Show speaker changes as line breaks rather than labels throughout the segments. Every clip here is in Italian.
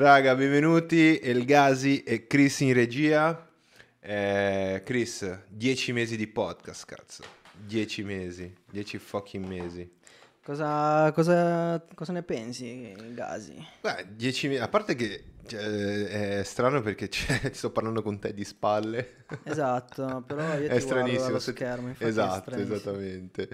Raga, benvenuti, Elgasi e Chris in regia. Eh, Chris, 10 mesi di podcast, cazzo. 10 mesi, 10 fucking mesi.
Cosa, cosa, cosa ne pensi, Gasi?
Beh, 10 mesi, a parte che cioè, è strano perché cioè, sto parlando con te di spalle.
Esatto, però io ti
è stranissimo.
guardo schermo, infatti
esatto, esattamente.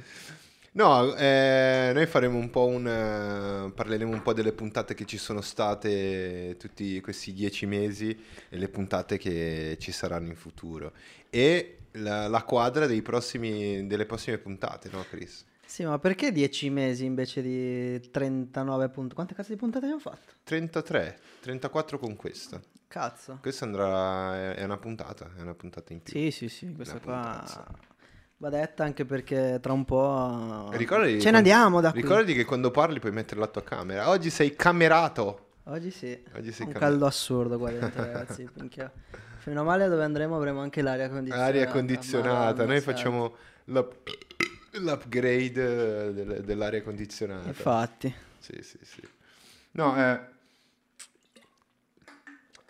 No, eh, noi faremo un po' un... Uh, parleremo un po' delle puntate che ci sono state tutti questi dieci mesi e le puntate che ci saranno in futuro. E la, la quadra prossimi, delle prossime puntate, no Chris?
Sì, ma perché dieci mesi invece di 39 puntate? Quante cazzo di puntate abbiamo fatto?
33, 34 con questa.
Cazzo.
Questa andrà, è una puntata, è una puntata in più.
Sì, sì, sì, questa qua... Puntazza. Va detta anche perché tra un po'
ricordati
ce ne andiamo da
qui. Ricordati che quando parli puoi mettere la tua camera. Oggi sei camerato.
Oggi sì.
Oggi sei
un
camerato.
caldo assurdo qua dentro, ragazzi. Meno male dove andremo avremo anche l'aria condizionata.
L'aria condizionata. Noi facciamo l'up- l'upgrade del- dell'aria condizionata.
Infatti.
Sì, sì, sì. No, eh...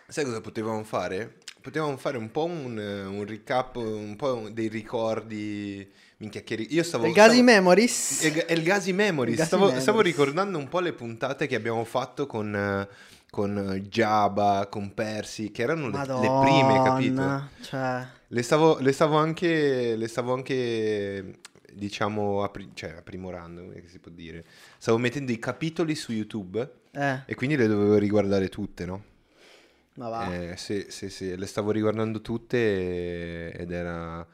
Sai cosa potevamo fare? Potevamo fare un po' un, un, recap, un po' dei ricordi. Minchia, che io stavo.
Il Gazi Memories.
È il Gazi Memories. Stavo, Memories. stavo, ricordando un po' le puntate che abbiamo fatto con. Con Jabba, con Percy, che erano le, le, prime, capito?
Cioè...
Le, stavo, le stavo anche. Le stavo anche diciamo, apri- cioè, apprimorando, come si può dire. Stavo mettendo i capitoli su YouTube
eh.
e quindi le dovevo riguardare tutte, no?
Ma va.
Eh, sì, sì, sì, le stavo riguardando tutte ed era...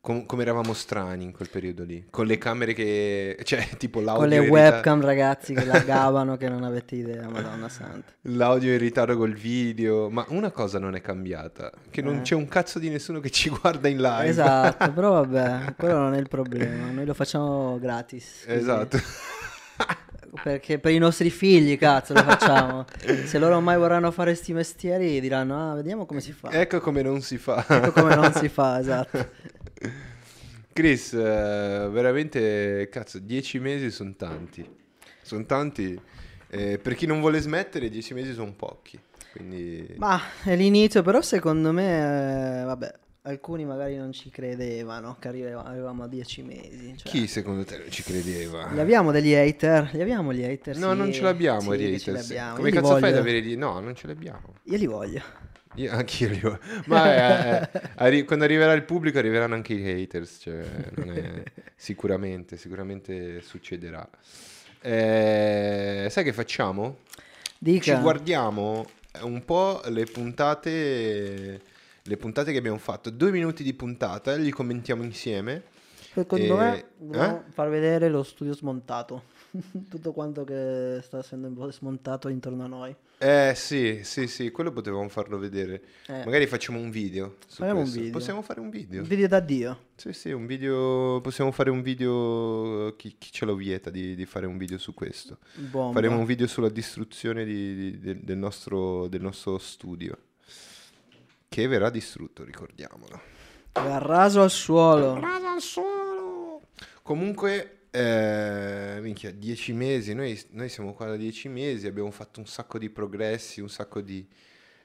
Com- come eravamo strani in quel periodo lì, con le camere che... cioè tipo l'audio...
Con le webcam ragazzi che laggavano che non avete idea, madonna santa.
L'audio in ritardo col video, ma una cosa non è cambiata, che non eh. c'è un cazzo di nessuno che ci guarda in live.
Esatto, però vabbè, quello non è il problema, noi lo facciamo gratis.
Così. Esatto.
Perché per i nostri figli, cazzo, lo facciamo. Se loro mai vorranno fare sti mestieri, diranno, ah, vediamo come si fa.
Ecco come non si fa.
ecco come non si fa, esatto.
Chris, eh, veramente, cazzo, dieci mesi sono tanti. Sono tanti. Eh, per chi non vuole smettere, dieci mesi sono pochi. Quindi...
Ma è l'inizio, però secondo me, eh, vabbè, alcuni magari non ci credevano che arrivavamo a dieci mesi.
Cioè. Chi secondo te non ci credeva?
Li abbiamo degli hater? Li abbiamo gli hater?
No,
sì.
non ce l'abbiamo
sì,
gli hater.
Come
Io cazzo fai ad avere gli... No, non ce li abbiamo.
Io li voglio.
Io, anch'io li voglio. Ma eh, eh, arri- quando arriverà il pubblico arriveranno anche i haters. Cioè, è... sicuramente, sicuramente succederà. Eh, sai che facciamo?
Dica.
Ci guardiamo un po' le puntate le puntate che abbiamo fatto, due minuti di puntata, li commentiamo insieme.
Secondo e... me eh? far vedere lo studio smontato, tutto quanto che sta essendo smontato intorno a noi.
Eh sì, sì, sì, quello potevamo farlo vedere. Eh. Magari facciamo un video.
Facciamo un video.
Possiamo fare un video.
Un video da Dio.
Sì, sì, un video. Possiamo fare un video. Chi, chi ce lo vieta di, di, fare un video su questo?
Bomba.
Faremo un video sulla distruzione di, di, del, nostro, del nostro studio che verrà distrutto, ricordiamolo.
Verrà raso al suolo.
Raso al suolo. Comunque, eh, minchia, dieci mesi, noi, noi, siamo qua da dieci mesi, abbiamo fatto un sacco di progressi, un sacco di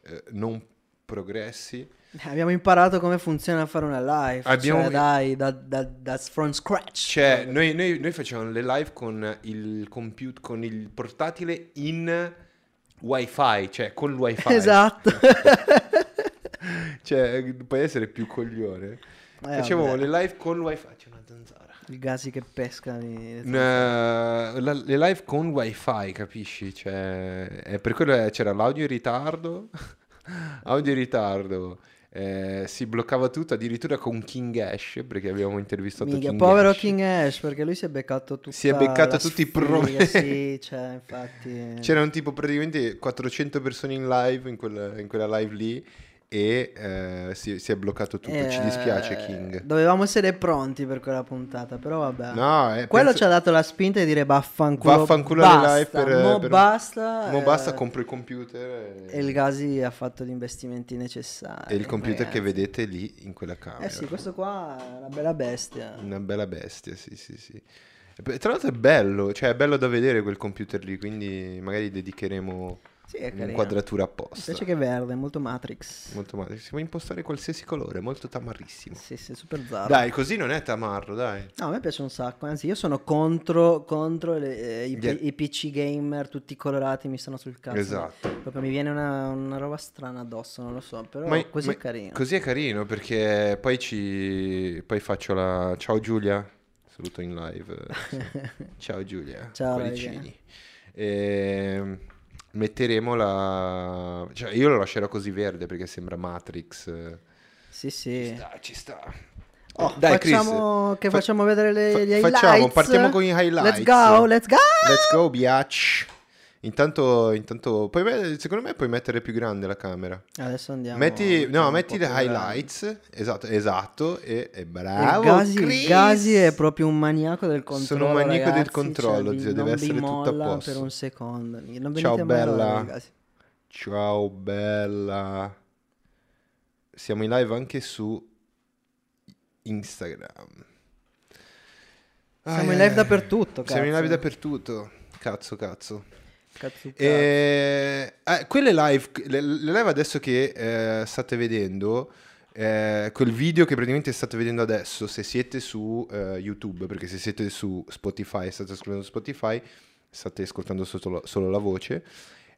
eh, non progressi.
Eh, abbiamo imparato come funziona fare una live, abbiamo... cioè dai, da, da, da from scratch.
Cioè, noi, noi, noi facciamo le live con il computer, con il portatile in wifi, cioè con il wifi.
Esatto.
cioè, puoi essere più coglione. Eh, Facevamo vabbè. le live con wifi. C'è una zanzara.
I gasi che pesca.
Uh, la, le live con wifi, capisci? Cioè, per quello c'era l'audio in ritardo. audio in ritardo. Eh, si bloccava tutto addirittura con King Ash perché abbiamo intervistato
Miga,
King
povero
Ash.
King Ash perché lui si è beccato tutto
si è beccato tutti i
problemi sì, cioè, infatti...
c'erano tipo praticamente 400 persone in live in quella, in quella live lì e eh, si, si, è bloccato tutto. Eh, Ci dispiace, King.
Dovevamo essere pronti per quella puntata, però vabbè.
No, eh,
Quello penso... ci ha dato la spinta di dire vaffanculo.
Vaffanculo
basta,
live per,
mo
per...
basta.
Mo basta, compro il computer.
E... e il Gasi ha fatto gli investimenti necessari.
E il computer ragazzi. che vedete lì in quella camera.
Eh sì, questo qua è una bella bestia.
Una bella bestia, sì, sì, sì. Tra l'altro è bello, cioè è bello da vedere quel computer lì, quindi magari dedicheremo
Sì, è carino.
Inquadratura
Mi
apposta.
piace che è verde, molto Matrix.
Molto male. Si può impostare qualsiasi colore, molto tamarrissimo.
Sì, sì, super zarro.
Dai, così non è tamarro, dai.
No, a me piace un sacco, anzi io sono contro, contro le- eh, i, i PC gamer tutti colorati mi stanno sul cazzo.
Esatto.
Proprio mi viene una, una roba strana addosso, non lo so, però
Ma-
così
ma-
è carino.
Così è carino perché poi ci. Poi faccio la. Ciao Giulia. Saluto in live. Ciao Giulia.
Ciao,
cuoricini. E metteremo la. Cioè, io lo lascerò così verde perché sembra Matrix.
Sì,
Ci
sì.
sta, ci sta.
Oh,
Dai, Chris,
facciamo, che
fa-
facciamo vedere le,
fa-
gli highlights.
facciamo, partiamo con gli highlights.
Let's go, let's go!
Let's go, biatch. Intanto, intanto puoi secondo me puoi mettere più grande la camera.
Adesso andiamo.
Metti, no, metti le highlights. Esatto, esatto. E, e bravo.
Gasi,
Chris!
Gasi è proprio un maniaco del controllo.
Sono un maniaco del
ragazzi,
controllo,
cioè,
zio, deve essere tutto a posto.
per un secondo.
Ciao, bella.
Gasi.
Ciao bella. Siamo in live anche su Instagram.
Siamo
Ai,
in live
ai,
dappertutto,
Siamo in live
cazzo.
dappertutto. Cazzo, cazzo. E, eh, quelle live, le, le live adesso che eh, state vedendo, eh, quel video che praticamente state vedendo adesso, se siete su eh, YouTube, perché se siete su Spotify, state ascoltando Spotify, state ascoltando solo, solo la voce.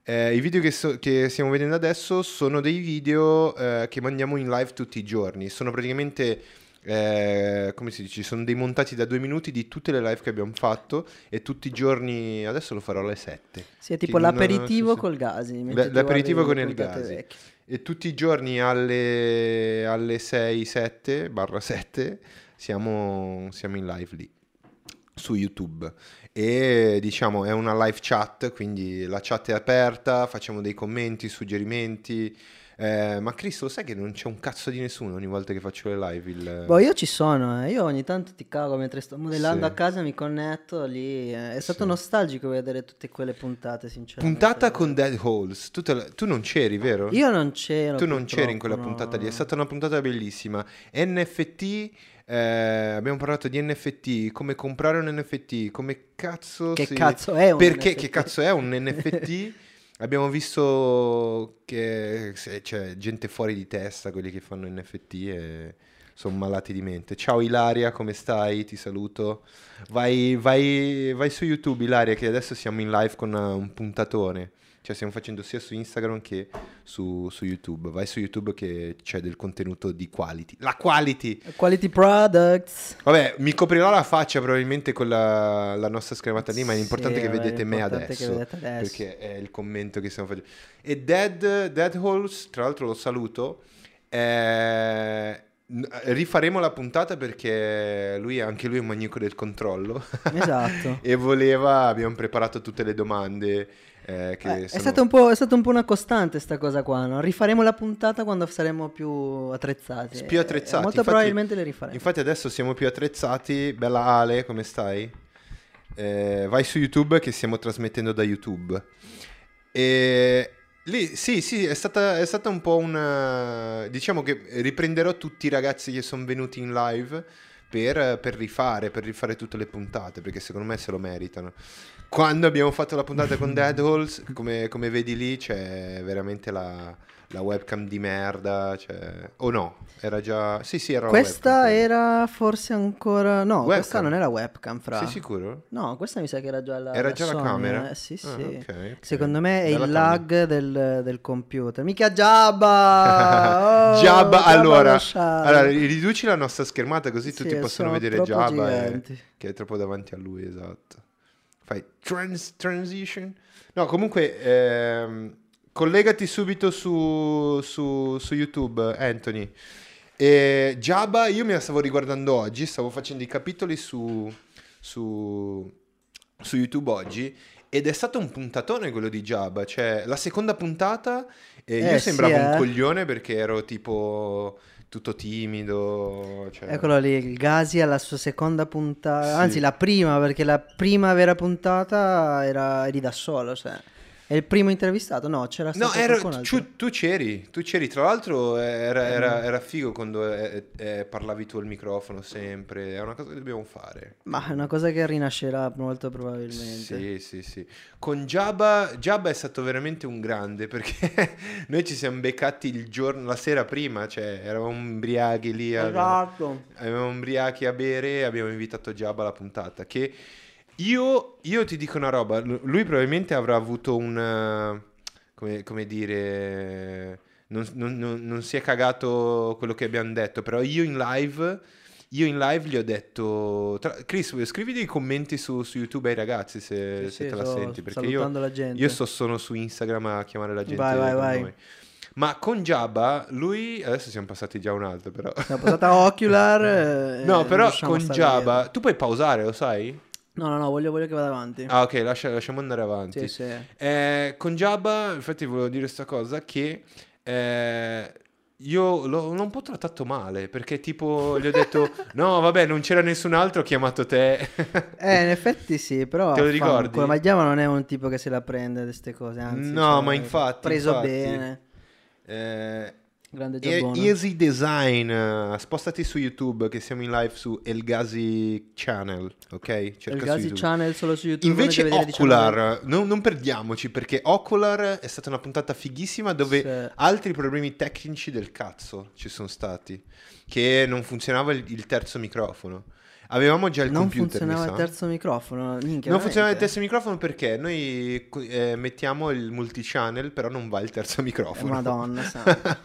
eh, I video che, so- che stiamo vedendo adesso sono dei video eh, che mandiamo in live tutti i giorni. Sono praticamente, eh, come si dice, sono dei montati da due minuti di tutte le live che abbiamo fatto e tutti i giorni, adesso lo farò alle 7.
Sì, è tipo
non-
l'aperitivo
sì, sì.
col Gasi. mentre
Beh,
ti
l'aperitivo con il Gasi.
vecchie.
E tutti i giorni alle, alle 6, 7, barra 7, siamo, siamo in live lì, su YouTube. E diciamo è una live chat, quindi la chat è aperta, facciamo dei commenti, suggerimenti. Eh, ma Chris, lo sai che non c'è un cazzo di nessuno ogni volta che faccio le live? Il...
Boh, io ci sono, eh. io ogni tanto ti cago mentre sto modellando
Sì.
a casa, mi connetto lì. eh. È stato nostalgico vedere tutte quelle puntate, sinceramente.
Puntata con Dead Holes. Tu, la- tu non c'eri, vero?
Io non c'ero.
Tu non c'eri in quella
purtroppo,
puntata lì, è
no.
stata una puntata bellissima. NFT, eh, abbiamo parlato di NFT, come comprare un NFT, come cazzo
Che
si-
cazzo è un
Perché,
NFT?
che cazzo è un NFT? abbiamo visto che c'è gente fuori di testa, quelli che fanno NFT e sono malati di mente. Ciao Ilaria, come stai? Ti saluto. Vai, vai, vai su YouTube Ilaria che adesso siamo in live con un puntatone. Cioè stiamo facendo sia su Instagram che su, su YouTube. Vai su YouTube che c'è del contenuto di quality. La quality!
Quality products.
Vabbè, mi coprirò la faccia probabilmente con la, la nostra schermata lì, ma è
Sì,
importante che
vabbè,
vedete me
è che
adesso,
vedete adesso.
Perché è il commento che stiamo facendo. E Dead, Dead Holes, tra l'altro lo saluto. eh, rifaremo la puntata perché lui, anche lui è un maniaco del controllo.
Esatto.
e voleva, abbiamo preparato tutte le domande. Eh,
Eh, è,
sono-
stato un po', è stata un po' una costante sta cosa qua, no? Rifaremo la puntata quando saremo più attrezzati.
più
Eh,
attrezzati.
Molto
Infatti-
probabilmente le rifaremo.
Infatti adesso siamo più attrezzati. Bella Ale, come stai? Eh, vai su YouTube che stiamo trasmettendo da YouTube. E lì sì, sì, è stata, è stata un po' una... Diciamo che riprenderò tutti i ragazzi che sono venuti in live per, per rifare, per rifare tutte le puntate, perché secondo me se lo meritano. Quando abbiamo fatto la puntata con Dead Holes, come, come vedi lì, c'è veramente la, la webcam di merda. Cioè... O no, era già... Sì, sì, era la
Questa
webcam,
era forse ancora... No,
Webcam.
questa non è la webcam, fra.
Sei sicuro?
No, questa mi sa che era già la
Era già la
Sony,
camera?
eh, Sì, sì.
Ah, ok, ok.
Secondo me è
Bella
il lag del, del computer. Mica Jabba! Oh,
Jabba, allora, allora, riduci la nostra schermata così
Sì,
tutti possono
sono
vedere Jabba e-
giganti.
che è troppo davanti a lui, esatto. Fai trans- transition. No, comunque ehm, collegati subito su, su, su YouTube, Anthony. E Jabba, io me la stavo riguardando oggi, stavo facendo i capitoli su, su, su YouTube oggi ed è stato un puntatone quello di Jabba, cioè la seconda puntata eh, io
Eh,
sembravo
sì,
un
eh.
coglione perché ero tipo tutto timido, cioè-
Eccolo lì, il Gasi alla sua seconda puntata,
Sì.
anzi la prima, perché la prima vera puntata era eri da solo, cioè. È il primo intervistato? No, c'era
No,
stato
ero-
qualcun altro.
tu, tu c'eri, tu c'eri, tra l'altro era, era- era figo quando eh, eh, parlavi tu al microfono sempre, è una cosa che dobbiamo fare.
Ma è una cosa che rinascerà molto probabilmente.
Sì, sì, sì. Con Jabba, Jabba è stato veramente un grande perché noi ci siamo beccati il giorno, la sera prima, cioè eravamo ubriachi lì,
Esatto.
avevamo ubriachi a bere e abbiamo invitato Jabba alla puntata che io, io ti dico una roba, lu- lui probabilmente avrà avuto un, eh, come, come dire, non, non- non- non si è cagato quello che abbiamo detto, però io in live, io in live gli ho detto, tra- Chris, scrivi dei commenti su, su YouTube ai ragazzi se,
Sì,
se
sì,
te la senti, perché io,
salutando la gente.
io sto sono su Instagram a chiamare la gente
Vai, vai,
con
vai.
noi. Ma con Jabba, lui, adesso siamo passati già un altro però.
Siamo passati a Ocular. eh,
No,
non
però con Jabba, tu puoi pausare, lo sai?
No, no, no, voglio, voglio che vada avanti.
Ah, ok, lascia- lasciamo andare avanti.
Sì, sì.
Eh, con Jabba, infatti, volevo dire questa cosa: che eh, io l'ho, un po' trattato male perché, tipo, gli ho detto: No, vabbè, non c'era nessun altro, ho chiamato te.
Eh, in effetti sì, però
Te lo ricordi?
Ma Java non è un tipo che se la prende di queste cose, anzi.
No,
cioè,
ma infatti,
Preso
infatti.
bene.
Eh,
Grande
E-
Giabbone.
Easy Design, eh, spostati su YouTube che siamo in live su Elgazi Channel, ok? Cerca su
Gazi
YouTube.
Channel solo su YouTube.
Invece
ne deve vedere 19.
Ocular, non, non perdiamoci perché Ocular è stata una puntata fighissima dove
Sì.
altri problemi tecnici del cazzo ci sono stati, che non funzionava il, il terzo microfono. Avevamo già il
Non
computer, mi
funzionava il terzo microfono. Minchia,
Non funzionava il terzo microfono perché noi eh, mettiamo il multichannel, però non va il terzo
Eh,
microfono.
Madonna.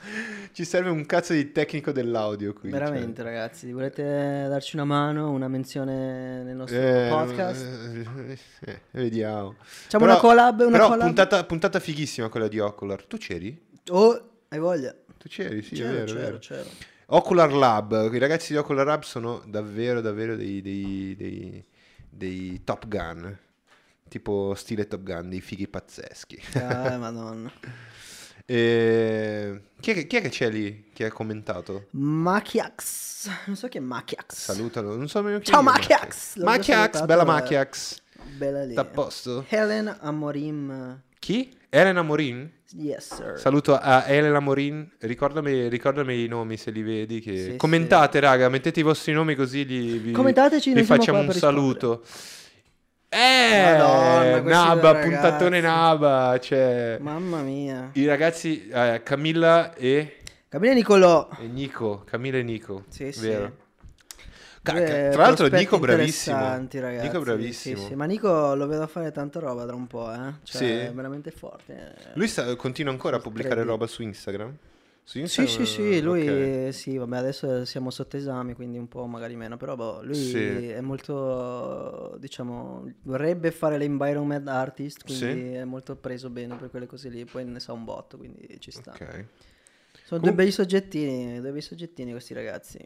Ci serve un cazzo di tecnico dell'audio qui. cioè.
Veramente, ragazzi. Volete darci una mano, una menzione nel nostro
Eh,
podcast?
eh, vediamo.
Facciamo una collab, una
però
collab?
Puntata, puntata fighissima quella di Ocular. Tu c'eri?
Oh, hai voglia?
Tu c'eri, sì,
c'ero,
è vero, è
c'ero,
vero.
c'ero.
Ocular Lab, i ragazzi di Ocular Lab sono davvero, davvero dei, dei, dei, dei Top Gun, tipo stile Top Gun, dei fighi pazzeschi.
Ah, madonna.
E... Chi, è, che- chi è che c'è lì che ha commentato?
Machiax. Non so chi è Machiax.
Salutalo, non so nemmeno chi
Ciao Machiax.
Machiax, bella. Machiax.
Bella lì.
Sta a posto?
Helen Amorim.
Chi? Elena Morin?
Yes, sir.
Saluto a Elena Morin, ricordami, ricordami i nomi se li vedi. Che...
Sì,
Commentate, raga, mettete i vostri nomi così gli, vi,
Commentateci,
vi facciamo un saluto. Eh,
Madonna,
Naba, puntatone. Naba, cioè
Mamma mia.
i ragazzi eh, Camilla e,
Gabriele Nicolò.
e Nico, Camilla e Nico,
Sì, sì.
vero? Ca- Tra l'altro Nico bravissimo.
ragazzi.
Nico bravissimo.
Sì, sì, ma Nico lo vedo fare tanta roba tra un po', eh. Cioè,
Sì?
è veramente forte.
Lui sta- continua ancora a pubblicare roba su Instagram? Su
Sì,
Instagram?
sì, sì, lui
ok.
sì, vabbè, adesso siamo sotto esami, quindi un po' magari meno, però boh, lui
Sì.
è molto, diciamo, vorrebbe fare l'environment artist, quindi
Sì.
è molto preso bene per quelle cose lì, poi ne sa un botto, quindi ci sta.
Ok.
Sono
Com-
due bei soggettini, due bei soggettini questi ragazzi.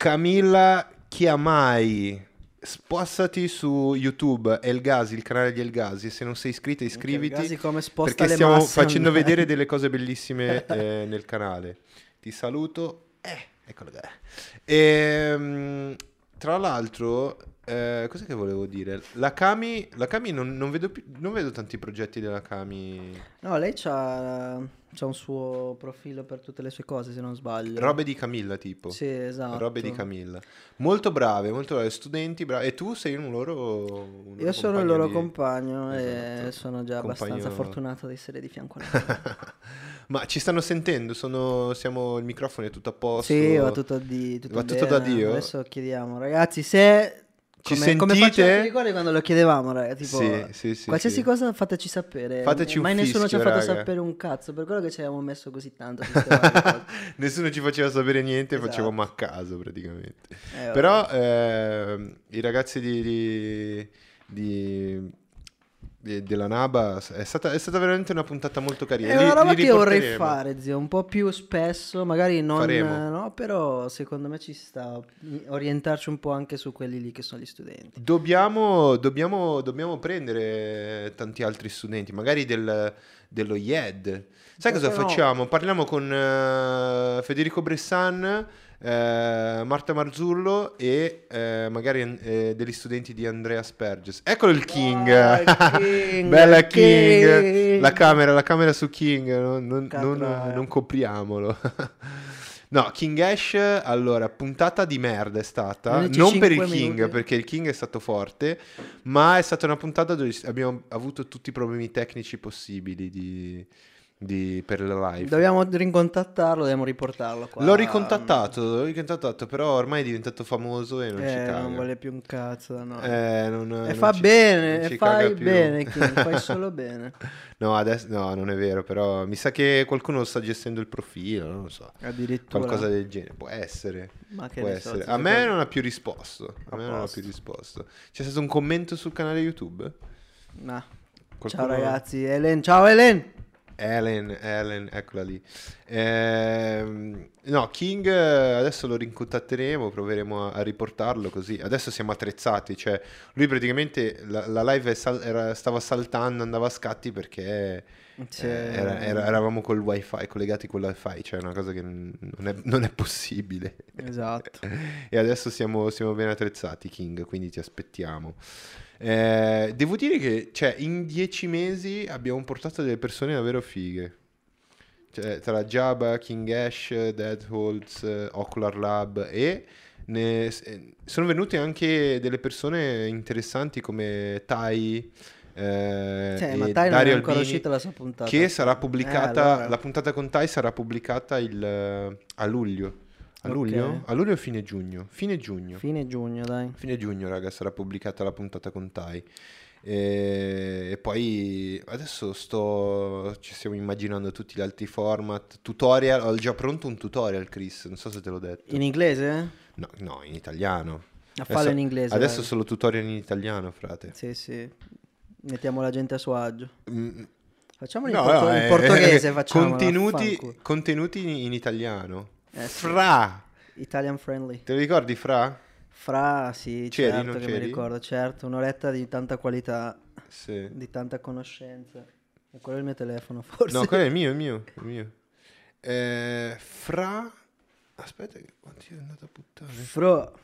Camilla Chiamai. Spostati su YouTube Elgasi, il canale di Elgasi. Se non sei iscritta, iscriviti.
Come
perché stiamo
masse
facendo vedere delle cose bellissime eh, nel canale. Ti saluto. Eh, eccolo qua. Ehm, tra l'altro, eh, cos'è che volevo dire? La Kami, la Kami non, non vedo più- non vedo tanti progetti della Kami.
No, lei c'ha, c'ha un suo profilo per tutte le sue cose, se non sbaglio.
Robe di Camilla, tipo.
Sì, esatto.
Robe di Camilla. Molto brave, molto brave, studenti bravi. E tu sei un loro... un
Io sono il loro
di-
compagno e
Esatto.
sono già
Compagno-
abbastanza fortunato di essere di fianco a loro.
Ma ci stanno sentendo? Sono... Siamo... Il microfono è tutto a posto?
Sì, va tutto, di, tutto
Va tutto da
bene.
Dio?
Adesso chiediamo, ragazzi, se...
Ci
come, come
sentite?
facevamo, ti ricordi quando lo chiedevamo, ragazzi? Tipo,
Sì, sì, sì,
qualsiasi cosa fateci sapere.
Fateci
Mai nessuno ci ha fatto
raga.
sapere un cazzo, per quello che ci avevamo messo così tanto.
Nessuno ci faceva sapere niente,
Esatto.
facevamo a caso praticamente.
Eh.
Però ehm, i ragazzi di- di- di- della Naba è stata, è stata veramente una puntata molto carina.
È
Li-
una roba
li
che vorrei fare, zio, un po' più spesso, magari non,
Faremo.
no, però secondo me ci sta orientarci un po' anche su quelli lì che sono gli studenti.
Dobbiamo, dobbiamo, dobbiamo prendere tanti altri studenti, magari del- dello IED. Sai cosa
Perché no?
facciamo? Parliamo con eh, Federico Bressan eh, Marta Marzullo e eh, magari eh, degli studenti di Andrea Sperges. Eccolo il King!
Il King,
Bella King!
King.
La camera, la camera su King, non, non- non- non copriamolo. No, King Ash, allora, puntata di merda è stata, non per il King,
minuti.
perché il King è stato forte, ma è stata una puntata dove abbiamo avuto tutti i problemi tecnici possibili di- di- per la live.
Dobbiamo rincontattarlo, dobbiamo riportarlo qua.
L'ho ricontattato, l'ho ricontattato, però ormai è diventato famoso e non ci
Eh,
caga.
non vuole più un cazzo da noi.
Eh, non-
e
non
fa
ci-
bene, e
ci
fai bene, King, fai solo bene.
No, adesso no, non è vero, però mi sa che qualcuno sta gestendo il profilo, non lo so.
Addirittura.
Qualcosa del genere, può essere.
Ma che
Può
so,
essere. A me non ha più risposto. A
A
me non ha
posto.
più risposto. C'è stato un commento sul canale YouTube?
Ma-
Qualcuno-
Ciao ragazzi, Elen, ciao Elen!
Ellen, Ellen, eccola lì. Ehm, no, King adesso lo rincontatteremo, proveremo a, a riportarlo così. Adesso siamo attrezzati, cioè lui praticamente la, la live sal- era- stava saltando, andava a scatti perché
Cioè,
era- era- eravamo col wifi, collegati col wifi, cioè una cosa che non è, non è possibile.
Esatto.
E adesso siamo, siamo ben attrezzati, King, quindi ti aspettiamo. Eh, devo dire che cioè, in dieci mesi abbiamo portato delle persone davvero fighe. Cioè, tra Jabba, King Ash, Deadholz, eh, Ocular Lab e ne- eh, sono venute anche delle persone interessanti come Tai. eh,
Cioè, ma Tai non è
Albini,
la sua puntata.
che sarà pubblicata,
Eh, allora.
la puntata con Tai sarà pubblicata il, eh, a luglio. A luglio? A luglio o fine giugno? Fine giugno.
Fine giugno, dai.
Fine giugno, raga, sarà pubblicata la puntata con Tai. E, e poi adesso sto. Ci stiamo immaginando tutti gli altri format. Tutorial. Ho già pronto un tutorial, Chris. Non so se te l'ho detto.
In inglese?
No, no, in italiano.
A farlo in inglese.
Adesso
dai.
solo tutorial in italiano, frate.
Sì, sì. Mettiamo la gente a suo agio.
Mm,
Facciamolo
no,
in, porto-
no,
in
eh,
portoghese, facciamo.
Contenuti, contenuti in italiano.
Eh, sì.
Fra.
Italian friendly.
Te lo ricordi, Fra?
Fra, sì,
C'eri,
certo che mi
c'eri?
ricordo, certo. Un'oretta di tanta qualità,
Sì.
di tanta conoscenza. E quello è il mio telefono, forse.
No, quello è il mio, è il mio, il mio. Eh, fra... Aspetta, che quanti è andato a puttane?
Fro,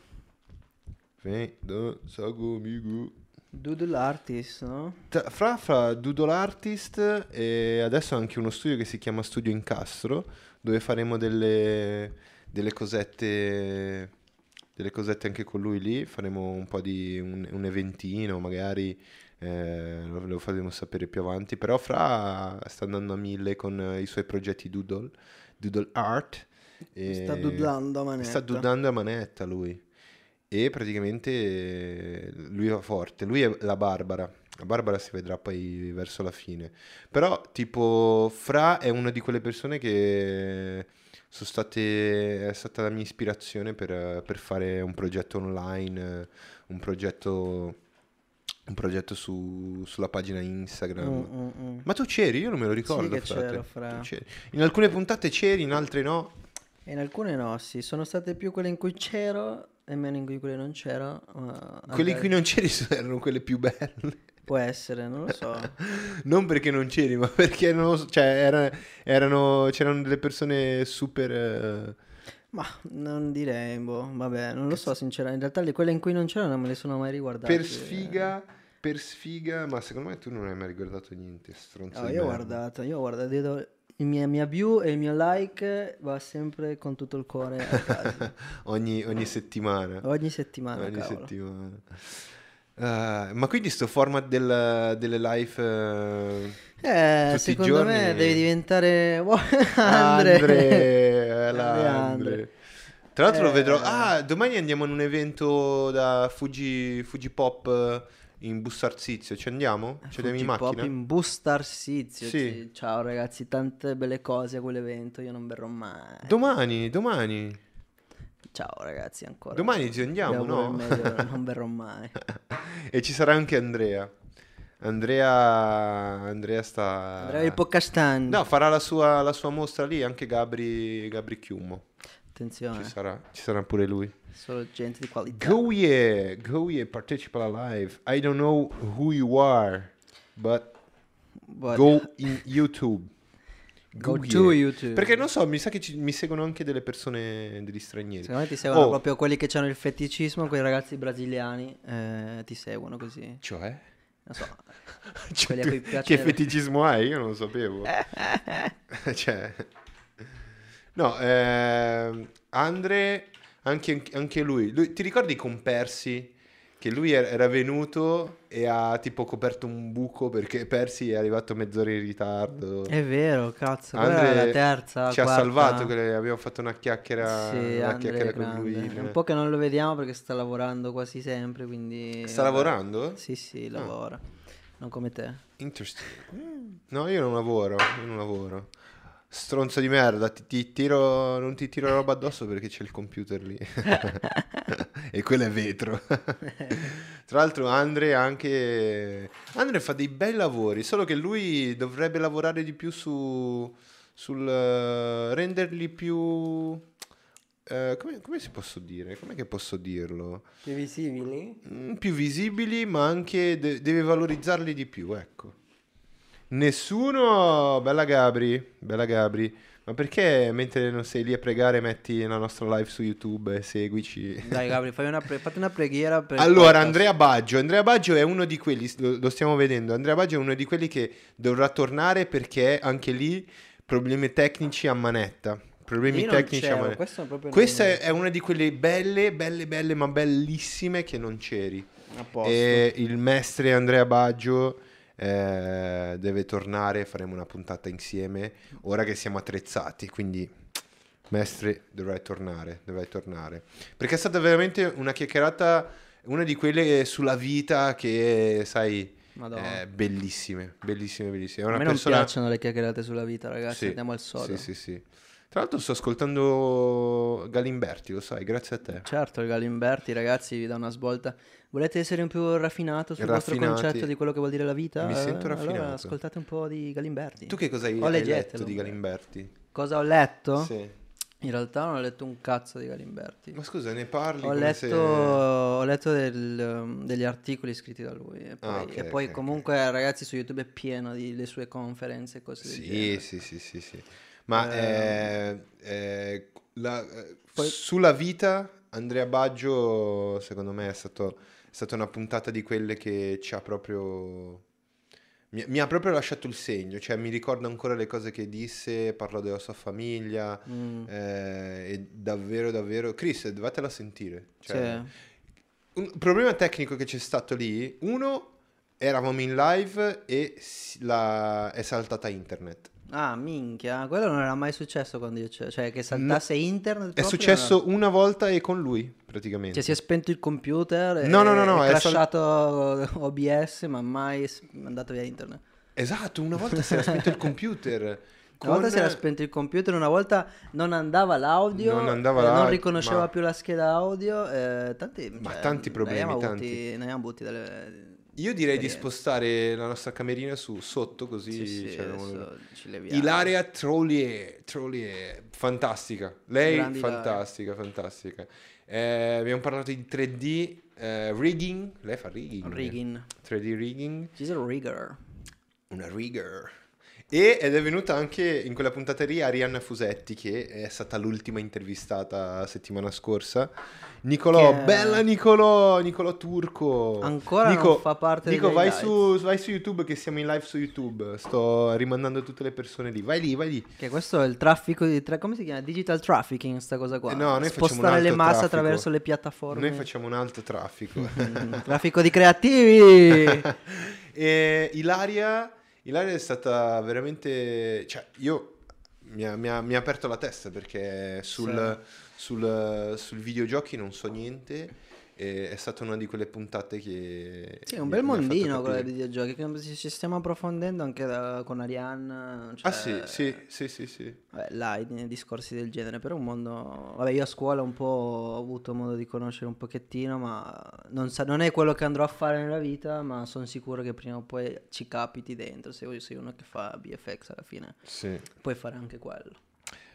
Vedo, sago, amigo.
Doodle Artist, no?
Tra- Fra, fra Doodle Artist e adesso anche uno studio che si chiama Studio Incastro, dove faremo delle, delle cosette, delle cosette anche con lui lì, faremo un po' di un, un eventino, magari eh, lo, lo faremo sapere più avanti, però Fra sta andando a mille con eh, i suoi progetti Doodle, Doodle Art.
Sta doodlando a manetta.
Sta doodlando a manetta lui. E praticamente eh, lui va forte. Lui è la Barbara. Barbara si vedrà poi verso la fine. Però, tipo, Fra è una di quelle persone che sono state, è stata la mia ispirazione per, per fare un progetto online, un progetto, un progetto su- sulla pagina Instagram.
Mm, mm, mm.
Ma tu c'eri? Io non me lo ricordo.
che
frate.
c'ero, Fra.
In alcune puntate c'eri, in altre no.
E in alcune no, sì. Sono state più quelle in cui c'ero e meno in cui quelle non c'ero. ma
Quelle in cui non c'eri erano quelle più belle.
Può essere, non lo so.
Non perché non c'eri, ma perché non lo so, cioè, era- erano, c'erano delle persone super... eh,
Ma non direi, boh, vabbè, non lo so sinceramente. In realtà le- quelle in cui non c'erano non me le sono mai riguardate.
per sfiga, per sfiga, ma secondo me tu non hai mai ricordato niente, stronzo
No, io ho guardato, io ho guardato, il mia, mia view e il mio like va sempre con tutto il cuore a casa.
ogni, ogni settimana.
Ogni settimana,
ogni
cavolo.
settimana. Ah, ma quindi sto format del- delle live... eh,
Eh,
Tutti i
secondo
giorni-
me devi diventare Andre.
Andre, eh,
Andre.
Andre. Tra l'altro lo
Eh.
vedrò. Ah, domani andiamo in un evento da Fuji, Fuji Pop eh, in Bustarsizio. Ci andiamo? Ci andiamo in macchina?
in Bustarsizio.
Sì.
sì. Ciao ragazzi, tante belle cose a quell'evento, io non verrò mai.
Domani, domani.
Ciao ragazzi ancora.
Domani ci andiamo, no?
meglio, non verrò mai.
e ci sarà anche Andrea. Andrea, Andrea sta...
Andrea il Podcastan.
No, farà la sua, la sua mostra lì, anche Gabri, Gabri Chiumo.
Attenzione,
Ci sarà, ci sarà pure lui.
solo gente di qualità.
Go yeah, go yeah, partecipa alla live. I don't know who you are, but
But-
go in YouTube.
Go to YouTube.
Perché non so, mi sa che ci- mi seguono anche delle persone, degli stranieri.
Secondo me ti seguono
Oh.
proprio quelli che hanno il feticismo, quei ragazzi brasiliani eh, ti seguono così.
Cioè?
Non so.
Cioè, tu- che feticismo hai? Io non lo sapevo. cioè... No, ehm, Andre, anche, anche lui. lui. Ti ricordi con Persi? Che lui era- era venuto e ha tipo coperto un buco perché Persi è arrivato mezz'ora in ritardo.
È vero, cazzo.
Andre
la terza.
ci ha
quarta.
salvato, che abbiamo fatto una chiacchiera,
Sì,
una chiacchiera con lui.
È un po' che non lo vediamo perché sta lavorando quasi sempre, quindi...
Sta
vabbè.
lavorando?
Sì, sì, lavora. Non come te.
Interesting. No, io non lavoro, io non lavoro. Stronzo di merda, ti, ti tiro, non ti tiro roba addosso perché c'è il computer lì. e quello è vetro. Tra l'altro Andre anche... Andre fa dei bei lavori, solo che lui dovrebbe lavorare di più su... sul eh, renderli più... eh, come, come si posso dire? Come che posso dirlo?
Più visibili?
Mm, più visibili, ma anche de- deve valorizzarli di più, ecco. Nessuno, bella Gabri, bella Gabri, ma perché mentre non sei lì a pregare metti la nostra live su YouTube e seguici?
Dai Gabri, fai una pre- fate una preghiera per...
Allora. Andrea Baggio, Andrea Baggio è uno di quelli, lo, lo stiamo vedendo, Andrea Baggio è uno di quelli che dovrà tornare perché anche lì problemi tecnici a manetta. Problemi
Io non
tecnici a
c'ero,
manetta.
questo proprio
Questa è, è una di quelle belle, belle, belle, ma bellissime che non c'eri.
A posto.
E il mestre Andrea Baggio eh, deve tornare, faremo una puntata insieme, ora che siamo attrezzati, quindi mestre dovrai tornare, dovrai tornare. Perché è stata veramente una chiacchierata, una di quelle sulla vita che, sai, eh, bellissime, bellissime, bellissime. È
A
una
me non
persona...
piacciono le chiacchierate sulla vita, ragazzi.
Sì,
Andiamo al sodo.
Sì, sì, sì. Tra l'altro sto ascoltando Galimberti, lo sai, grazie a te.
Certo, il Galimberti, ragazzi, vi dà una svolta. Volete essere un più raffinato sul
Raffinati.
vostro concetto di quello che vuol dire la vita?
Mi sento
Allora
raffinato.
ascoltate un po' di Galimberti.
Tu che cosa hai, hai letto di Galimberti?
Cosa ho letto?
Sì.
In realtà non ho letto un cazzo di Galimberti.
Ma scusa, ne parli
Ho letto,
se-
ho letto del, um, degli articoli scritti da lui e poi,
Ah, ok,
e poi
ok,
comunque ragazzi su YouTube è pieno di le sue conferenze e cose del
Sì,
genere.
sì, sì, sì, sì. Ma eh, eh, la-
Poi-
sulla vita, Andrea Baggio, secondo me, è, stato, stata una puntata di quelle che ci ha proprio... Mi, mi ha proprio lasciato il segno, cioè mi ricordo ancora le cose che disse, parlò della sua famiglia,
Mm,
eh, e davvero, davvero... Chris, dovatela sentire. Cioè,
sì.
Un problema tecnico che c'è stato lì, uno, eravamo in live e la- è saltata internet.
Ah, minchia, quello non era mai successo quando io c'ero, cioè che saltasse internet
È successo una volta e con lui, praticamente.
Cioè si è spento il computer e
No, no, no, no,
è
è sal-
crashato OBS, ma mai mandato via internet.
Esatto, una volta si era spento il computer.
Una
con-
volta si era spento il computer, una volta non andava l'audio,
Non andava
eh, non riconosceva
ma-
più la scheda audio, eh, tanti,
Ma
cioè,
tanti problemi,
ne abbiamo
tanti.
avuti, ne abbiamo avuti delle...
Io direi di spostare la nostra camerina su sotto così.
Sì, sì, adesso ci leviamo.
Ilaria Trollier, Trollier, fantastica. Lei
Grande Ilaria.
fantastica, fantastica. Eh, abbiamo parlato di 3D, eh, rigging. Lei fa rigging.
Rigging.
3D rigging.
She's a rigger.
Una rigger. E, ed è venuta anche in quella puntata lì Arianna Fusetti, che è stata l'ultima intervistata settimana scorsa. Nicolò,
Che-
bella Nicolò, Nicolò Turco.
Ancora
Nico,
non fa parte
Nico, vai su, vai su YouTube che siamo in live su YouTube. Sto rimandando tutte le persone lì. Vai lì, vai lì.
Che questo è il traffico di... Tra... come si chiama? Digital trafficking, sta cosa qua.
Eh no, noi
Spostare le masse
traffico.
attraverso le piattaforme.
Noi facciamo un alto traffico.
Traffico di creativi.
e Ilaria, Ilaria è stata veramente... Cioè, io... Mi ha, mi ha- mi ha aperto la testa perché sul, sul, sul videogiochi non so niente e è stata una di quelle puntate che...
Sì, è un bel mondino quello dei videogiochi che ci stiamo approfondendo anche da- con Arianna. cioè-
Ah sì, sì, sì, sì, sì.
Vabbè, là, i- discorsi del genere, però è un mondo... Vabbè, io a scuola un po' ho avuto modo di conoscere un pochettino, ma non, sa- non è quello che andrò a fare nella vita, ma sono sicuro che prima o poi ci capiti dentro, se sei uno che fa BFX alla fine,
Sì.
puoi fare anche quello.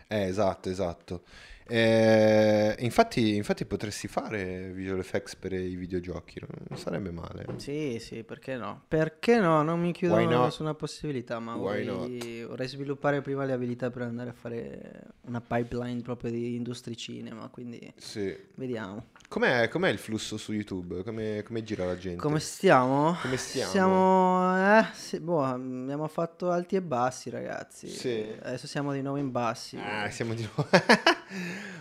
Eh, esatto, esatto. Eh, infatti, infatti potresti fare visual effects per i videogiochi, no? non sarebbe male.
Sì, sì, perché no? Perché no? Non mi chiudo nessuna possibilità, ma vorrei, vorrei sviluppare prima le abilità per andare a fare una pipeline proprio di industry cinema, quindi
Sì.
vediamo.
Com'è, com'è il flusso su YouTube? Come, come gira la gente?
Come stiamo?
Come stiamo?
Siamo, eh, sì, boh, abbiamo fatto alti e bassi, ragazzi.
Sì.
Adesso siamo di nuovo in bassi.
Ah, siamo di nuovo.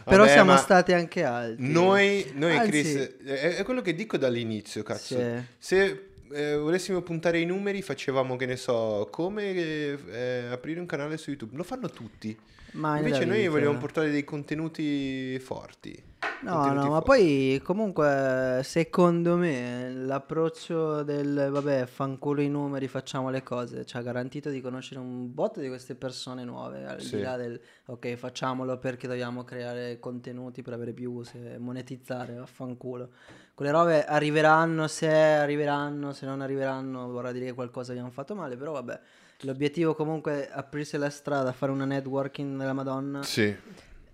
Però
Vabbè,
siamo
ma
stati anche alti.
Noi, noi
Anzi-
Chris, è, è quello che dico dall'inizio, cazzo.
Sì.
Se eh, volessimo puntare i numeri, facevamo, che ne so, come eh, aprire un canale su YouTube. Lo fanno tutti.
Mai
Invece noi
vita.
vogliamo portare dei contenuti forti.
No, no, ma
forti.
poi comunque secondo me l'approccio del vabbè, fanculo i numeri, facciamo le cose, ci ha garantito di conoscere un botto di queste persone nuove, al
Sì.
di là del ok, facciamolo perché dobbiamo creare contenuti per avere più, se monetizzare, vaffanculo. Quelle robe arriveranno se arriveranno, se non arriveranno vorrà dire che qualcosa abbiamo fatto male, però vabbè. L'obiettivo comunque è aprirsi la strada, fare una networking della Madonna.
Sì,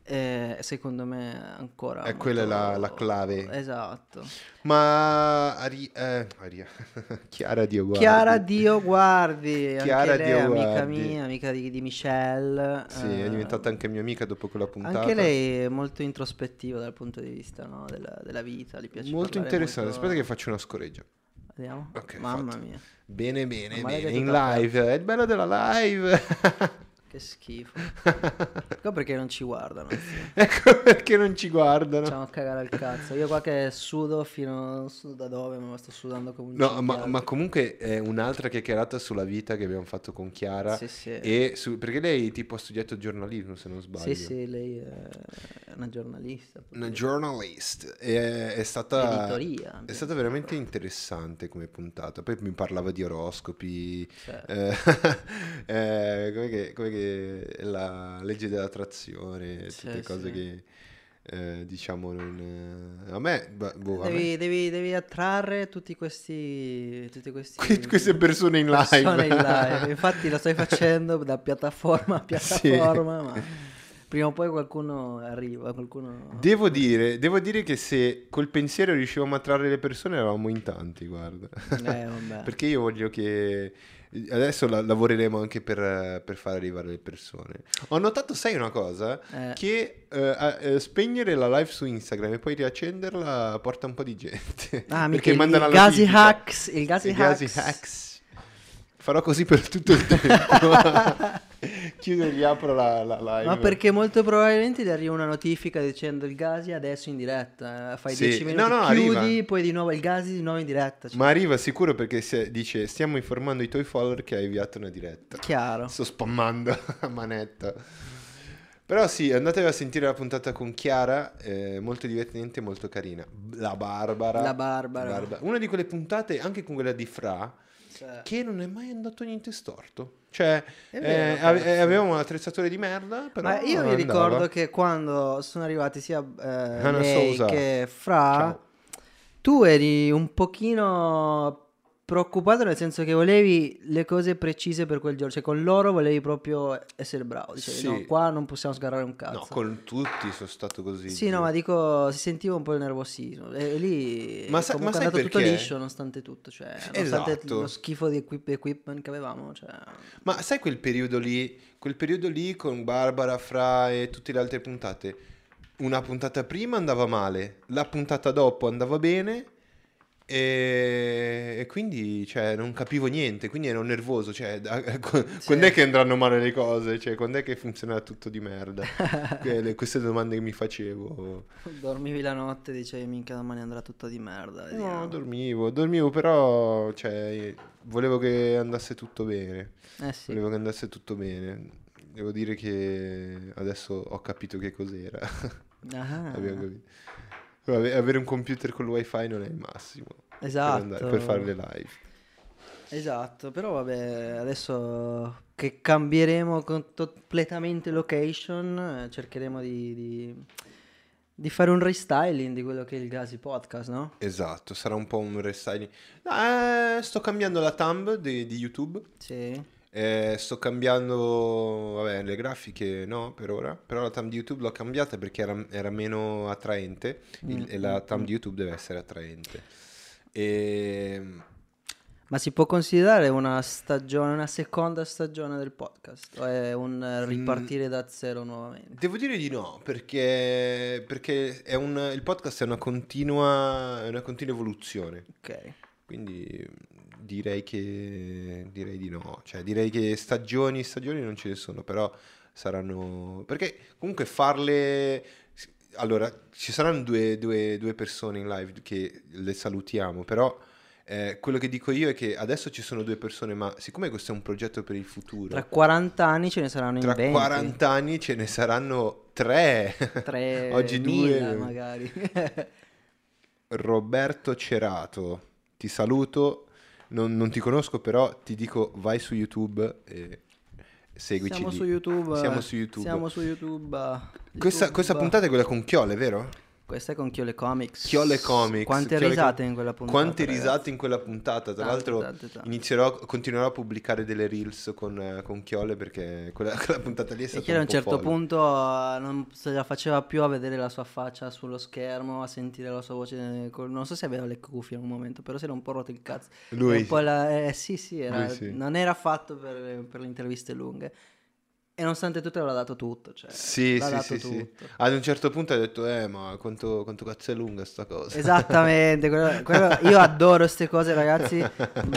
E secondo me ancora.
È quella
molto-
la- la clave.
Esatto.
ma Ari- eh, Aria. Chiara Dio guardi.
Chiara Dio guardi.
Chiara
anche lei,
Dio
amica
guardi.
mia, amica di, di Michelle.
Sì,
eh,
è diventata anche mia amica dopo quella puntata.
Anche lei è molto introspettiva dal punto di vista no, della, della vita. Gli piace
Molto interessante.
molto-
Aspetta che faccio una scoreggia.
Vediamo.
Ok,
Mamma
fatto.
mia,
Bene, bene, bene. In live. È il bello della live.
che schifo. ecco perché non ci guardano.
ecco perché non ci guardano.
Facciamo a cagare al cazzo. Io qua che sudo fino. Non so da dove, ma sto sudando come un
No, ma, ma comunque è un'altra chiacchierata sulla vita che abbiamo fatto con Chiara.
Sì, sì.
E su- perché lei tipo ha studiato giornalismo, se non sbaglio.
Sì, sì, lei è una giornalista.
Una journalist. E è stata...
Editoria.
È stata veramente interessante come puntata. Poi mi parlava di oroscopi.
Cioè,
Eh, eh, come che, come che la legge dell'attrazione,
Sì,
tutte cose
sì.
che eh, diciamo non... eh, a me... boh, a me-
devi, devi- devi attrarre tutti questi. Tutti questi
Que- queste persone in live.
persone in live. Infatti lo stai facendo da piattaforma a
Sì.
piattaforma, ma prima o poi qualcuno arriva, qualcuno...
Devo dire, devo dire che se col pensiero riuscivamo a attrarre le persone eravamo in tanti, guarda.
Eh.
Perché io voglio che... Adesso la- lavoreremo anche per, per far arrivare le persone. Ho notato, sai una cosa?
Eh.
Che eh, eh, spegnere la live su Instagram e poi riaccenderla porta un po' di gente.
Ah, mica
Perché
il,
mandano
il
la
Gazi
notifica.
Hacks, il Gazi
I Gazi
Hacks.
hacks. Farò così per tutto il tempo. Chiudo e riapro la, la live.
Ma perché molto probabilmente ti arriva una notifica dicendo il Gasi adesso in diretta. Fai
Sì.
10 minuti,
No, no,
chiudi,
arriva.
poi di nuovo il Gasi di nuovo in diretta. Cioè,
Ma arriva sicuro perché se- dice stiamo informando i tuoi follower che hai inviato una diretta.
Chiaro.
Sto spammando a manetta. Però sì, andatevi a sentire la puntata con Chiara, eh, molto divertente, molto carina. La Barbara.
La Barbara.
Barba- Una di quelle puntate, anche con quella di Fra,
Cioè,
che non è mai andato niente storto. Cioè,
È vero,
eh, avevamo un attrezzatore di merda, però
Ma io mi ricordo che quando sono arrivati sia eh, lei
Sousa.
che Fra,
Ciao.
tu eri un pochino preoccupato nel senso che volevi le cose precise per quel giorno, cioè con loro volevi proprio essere bravo, dicevi
Sì.
no, qua non possiamo sgarrare un cazzo.
No, con tutti sono stato così.
Sì, no, ma dico, si sentiva un po' il nervosismo. E, lì
Ma sa- ma
è andato tutto
perché?
liscio, nonostante tutto. Cioè, nonostante
Esatto.
lo schifo di equip- equipment che avevamo. Cioè...
Ma sai quel periodo lì, quel periodo lì con Barbara, Fra e tutte le altre puntate? Una puntata prima andava male, la puntata dopo andava bene e, e quindi cioè, non capivo niente, quindi ero nervoso. Cioè, da- quando è che andranno male le cose? Cioè, quando è che funzionerà tutto di merda? Que- le- queste domande che mi facevo.
Dormivi la notte e dicevi minchia domani andrà tutto di merda.
No,
vediamo."
dormivo, dormivo però cioè, volevo che andasse tutto bene.
Eh sì.
Volevo che andasse tutto bene. Devo dire che adesso ho capito che cos'era.
Ah,
Abbiamo capito. Ave- Avere un computer con il wifi non è il massimo per,
esatto.
andare- per fare le live.
Esatto, però vabbè, adesso che cambieremo completamente location, eh, cercheremo di, di- di fare un restyling di quello che è il Gasi Podcast, no?
Esatto, sarà un po' un restyling. Eh, sto cambiando la thumb di, di YouTube.
Sì.
Eh, sto cambiando, vabbè, le grafiche no per ora, però la thumb di YouTube l'ho cambiata perché era, era meno attraente il-
Mm,
e la
mm,
thumb
mm.
di YouTube deve essere attraente. E...
Ma si può considerare una stagione, una seconda stagione del podcast? O è un eh,
Mm.
ripartire da zero nuovamente?
Devo dire di no, perché, perché è un- il podcast è una continua, è una continua evoluzione.
Ok.
Quindi direi che direi di no, cioè direi che stagioni stagioni non ce ne sono, però saranno perché comunque farle allora ci saranno due, due- due persone in live che le salutiamo, però eh, quello che dico io è che adesso ci sono due persone, ma siccome questo è un progetto per il futuro,
Tra 40 anni ce ne saranno in
tra
20.
40 anni ce ne saranno tre.
Tre
Oggi due.
magari.
Roberto Cerato, ti saluto, non, non ti conosco però ti dico vai su YouTube e seguici.
Siamo
lì.
su YouTube.
Siamo su YouTube.
Siamo su YouTube. eh,
Questa,
YouTube.
questa puntata è quella con Chiole, vero?
Questa è con Chiole Comics.
Chiole Comics.
Quante
Chiole
risate
Com-
in quella puntata.
Quante
ragazzi.
risate in quella puntata. Tra
Tante,
l'altro
tante, tante.
inizierò, continuerò a pubblicare delle reels con, con Chiole perché quella, quella puntata lì è
E
stata
Chiole a
un
certo
folle.
punto eh, non se la faceva più a vedere la sua faccia sullo schermo, a sentire la sua voce. Non so se aveva le cuffie in un momento, però si era un po' rotto il cazzo.
Lui
la- eh, sì, sì, era-
sì.
non era fatto per, per le interviste lunghe. E nonostante tutto l'ha dato tutto. Cioè,
Sì,
l'ha
sì,
dato
sì, sì. Ad un certo punto ha detto, eh, ma quanto, quanto cazzo è lunga sta cosa?
Esattamente, quello- quello- io adoro queste cose ragazzi,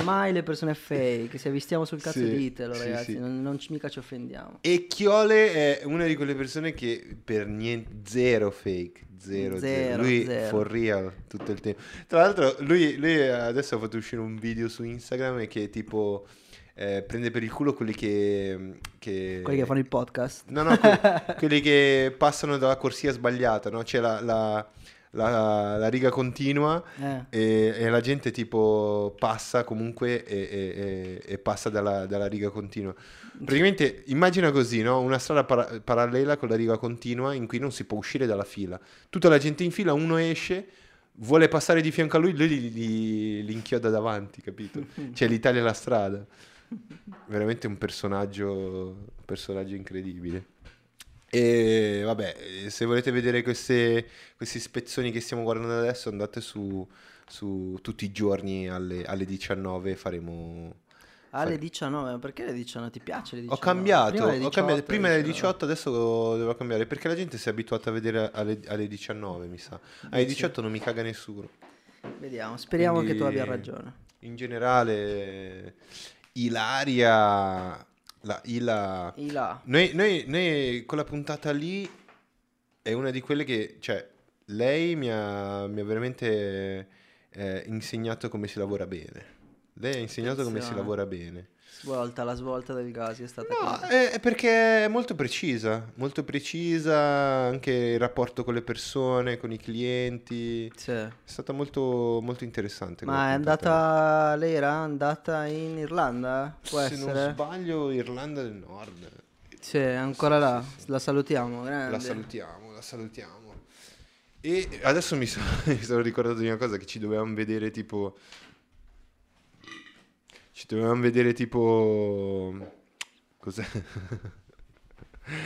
mai le persone fake, se vi stiamo sul cazzo
Sì,
ditelo ragazzi,
sì.
Non, non ci- mica ci offendiamo.
E Chiole è una di quelle persone che per niente, zero fake, zero, zero.
Zero,
Lui
zero.
for real tutto il tempo. Tra l'altro lui, lui adesso ha fatto uscire un video su Instagram che tipo eh, prende per il culo quelli che... che...
Quelli che fanno il podcast.
No, no, que- quelli che passano dalla corsia sbagliata, no? C'è la, la- la- la riga continua
Eh.
e, e la gente tipo passa comunque e, e- e- e passa dalla, dalla riga continua. Praticamente immagina così, no? Una strada para- parallela con la riga continua in cui non si può uscire dalla fila. Tutta la gente in fila, uno esce, vuole passare di fianco a lui, lui li, li- li inchioda davanti, capito? Cioè l'Italia è la strada. Veramente un personaggio, un personaggio incredibile. E vabbè, se volete vedere queste, questi spezzoni che stiamo guardando adesso, andate su, su tutti i giorni alle, alle 19 faremo...
Alle
fare-
19, perché le 19? Ti piace le 19?
Ho cambiato,
Prima le
ho cambiato,
18,
prima alle
19.
18, adesso devo cambiare, perché la gente si è abituata a vedere alle, alle 19, mi sa. Alle
Dici?
18 non mi caga nessuno.
Vediamo, speriamo che tu
Quindi-
abbia ragione.
In generale, Ilaria... La, Ila...
Là.
Noi, noi- noi quella puntata lì è una di quelle che, cioè, lei mi ha, mi ha veramente eh, insegnato come si lavora bene. Lei ha insegnato come si
Attenzione.
lavora bene.
Svolta, la svolta del gas è stata
No, è, è perché è molto precisa, molto precisa anche il rapporto con le persone, con i clienti.
Sì.
È stata molto, molto interessante.
Ma è andata, lei era andata in Irlanda? Può
Se non
essere?
sbaglio, Irlanda del Nord.
Sì, è ancora
Sì,
là.
sì, sì.
La salutiamo, grande.
La salutiamo, la salutiamo. E adesso mi sono, mi sono ricordato di una cosa che ci dovevamo vedere tipo... Ci dovevamo vedere tipo... Cos'è?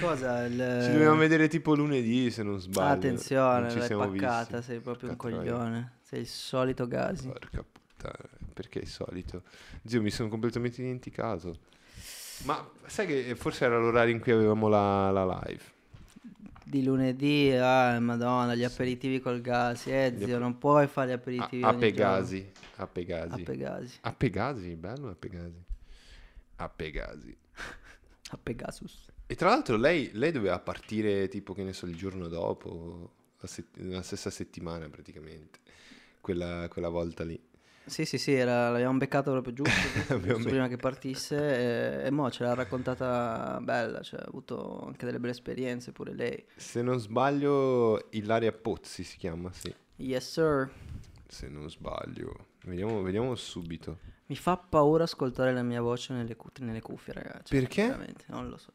Cosa? Il...
Ci dovevamo vedere tipo lunedì se non sbaglio.
Attenzione,
Non ci
l'hai
siamo
paccata,
visti.
sei proprio un
Porca troia.
coglione. Sei il solito Gasi.
Porca puttana, perché è solito? Zio, mi sono completamente dimenticato. Ma sai che forse era l'orario in cui avevamo la, la live.
Di lunedì, ah, madonna, gli aperitivi col gas. Eh, zio, non puoi fare gli
A,
aperitivi
a
ogni
Pegasi. A. Pegasi.
A Pegasi.
A Pegasi, bello a Pegasi. A Pegasi.
A Pegasus.
E tra l'altro lei, lei doveva partire tipo, che ne so, il giorno dopo, la, set- la stessa settimana praticamente, quella, quella volta lì.
Sì, sì, sì, era- l'abbiamo beccato proprio giusto, giusto, giusto prima che partisse e, e mo ce l'ha raccontata bella, cioè ha avuto anche delle belle esperienze pure lei.
Se non sbaglio, Ilaria Pozzi si chiama, sì.
Yes sir,
Se non sbaglio. Vediamo, vediamo subito.
mi fa paura ascoltare la mia voce nelle, cu- nelle cuffie ragazzi.
Perché?
Veramente, non lo so,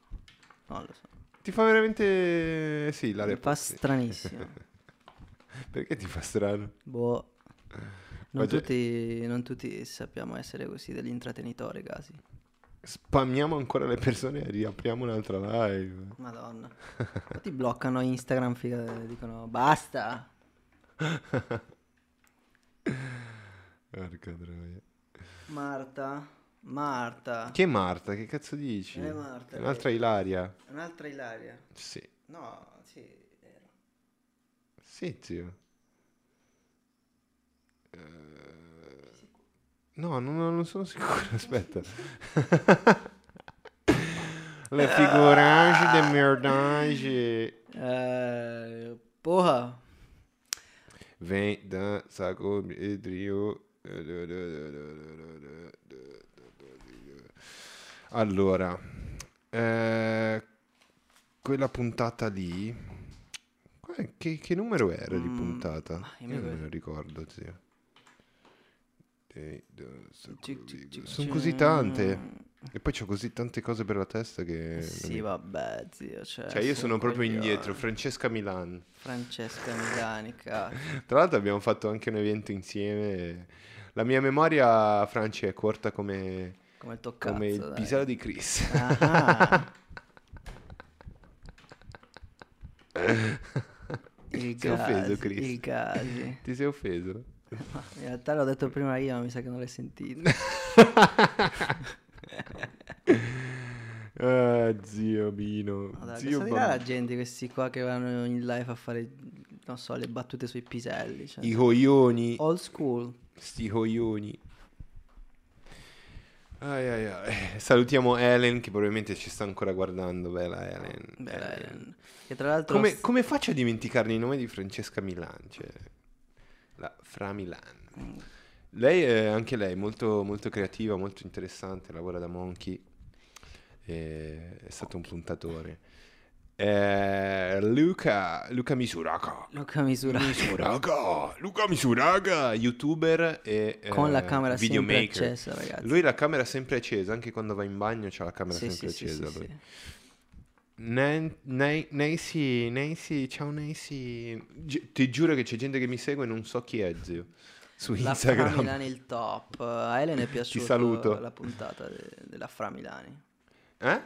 non lo so.
Ti fa veramente... Sì, Ilaria
Mi fa
Pozzi.
stranissimo.
Perché ti fa strano?
Boh. Non tutti, non tutti sappiamo essere così degli intrattenitori, Gasi.
Spammiamo ancora le persone e riapriamo un'altra live.
Madonna. Ti bloccano Instagram, figa, dicono basta.
Porca troia.
Marta, Marta.
Chi è Marta? Che cazzo dici?
Eh, Marta,
È Un'altra Ilaria.
Un'altra Ilaria.
Sì.
No, sì, vero.
Sì, zio. Eh, No, non, non sono sicuro. Aspetta. Le figurage de merdage.
Eh, porra.
Vem dança comigo. Allora, eh, quella puntata lì, che, che numero era di
Mm,
puntata?
ah, io
non me lo ricordo, zio. Sono così tante. E poi c'ho così tante cose per la testa che...
Sì,
mi-
vabbè, zio. Cioè,
Cioè io sono proprio
coglione.
indietro, Francesca Milan.
Francesca Milani, cazzo.
Tra l'altro abbiamo fatto anche un evento insieme. La mia memoria, Franci, è corta come,
Come il tuo cazzo,
come il pisello di Chris.
Ah. Il
Sei offeso, Chris? Ti sei offeso?
Ma In realtà l'ho detto prima io, ma mi sa che non l'hai sentito.
Ah, zio Bino.
Dai,
zio
cosa dirà la gente questi qua che vanno in live a fare, non so, le battute sui piselli? Cioè,
I coglioni.
Old school.
Sti coglioni. Ai, ai, ai. Salutiamo Ellen che probabilmente ci sta ancora guardando. Bella Ellen.
Bella
Ellen.
Ellen. Che tra l'altro...
Come, come faccio a dimenticarmi il nome di Francesca Milan? Cioè, la Fra Milan. Lei è anche lei molto, molto creativa, molto interessante, lavora da Monkey, e è stato un puntatore. Eh, Luca, Luca Misuraga.
Luca Misura.
Misuraga, Luca Misuraga, youtuber e
Con la
eh,
camera sempre
videomaker.
accesa, ragazzi.
Lui la camera è sempre accesa, anche quando va in bagno c'ha la camera
Sì,
sempre
sì,
accesa.
sì,
lui.
sì.
Nan- Nay- Nancy, Nancy, ciao Nancy. Gi- ti giuro che c'è gente che mi segue e non so chi è, zio. Su
La
Instagram.
Fra Milani il top. A Ellen è piaciuta la puntata de- della Fra Milani.
Eh?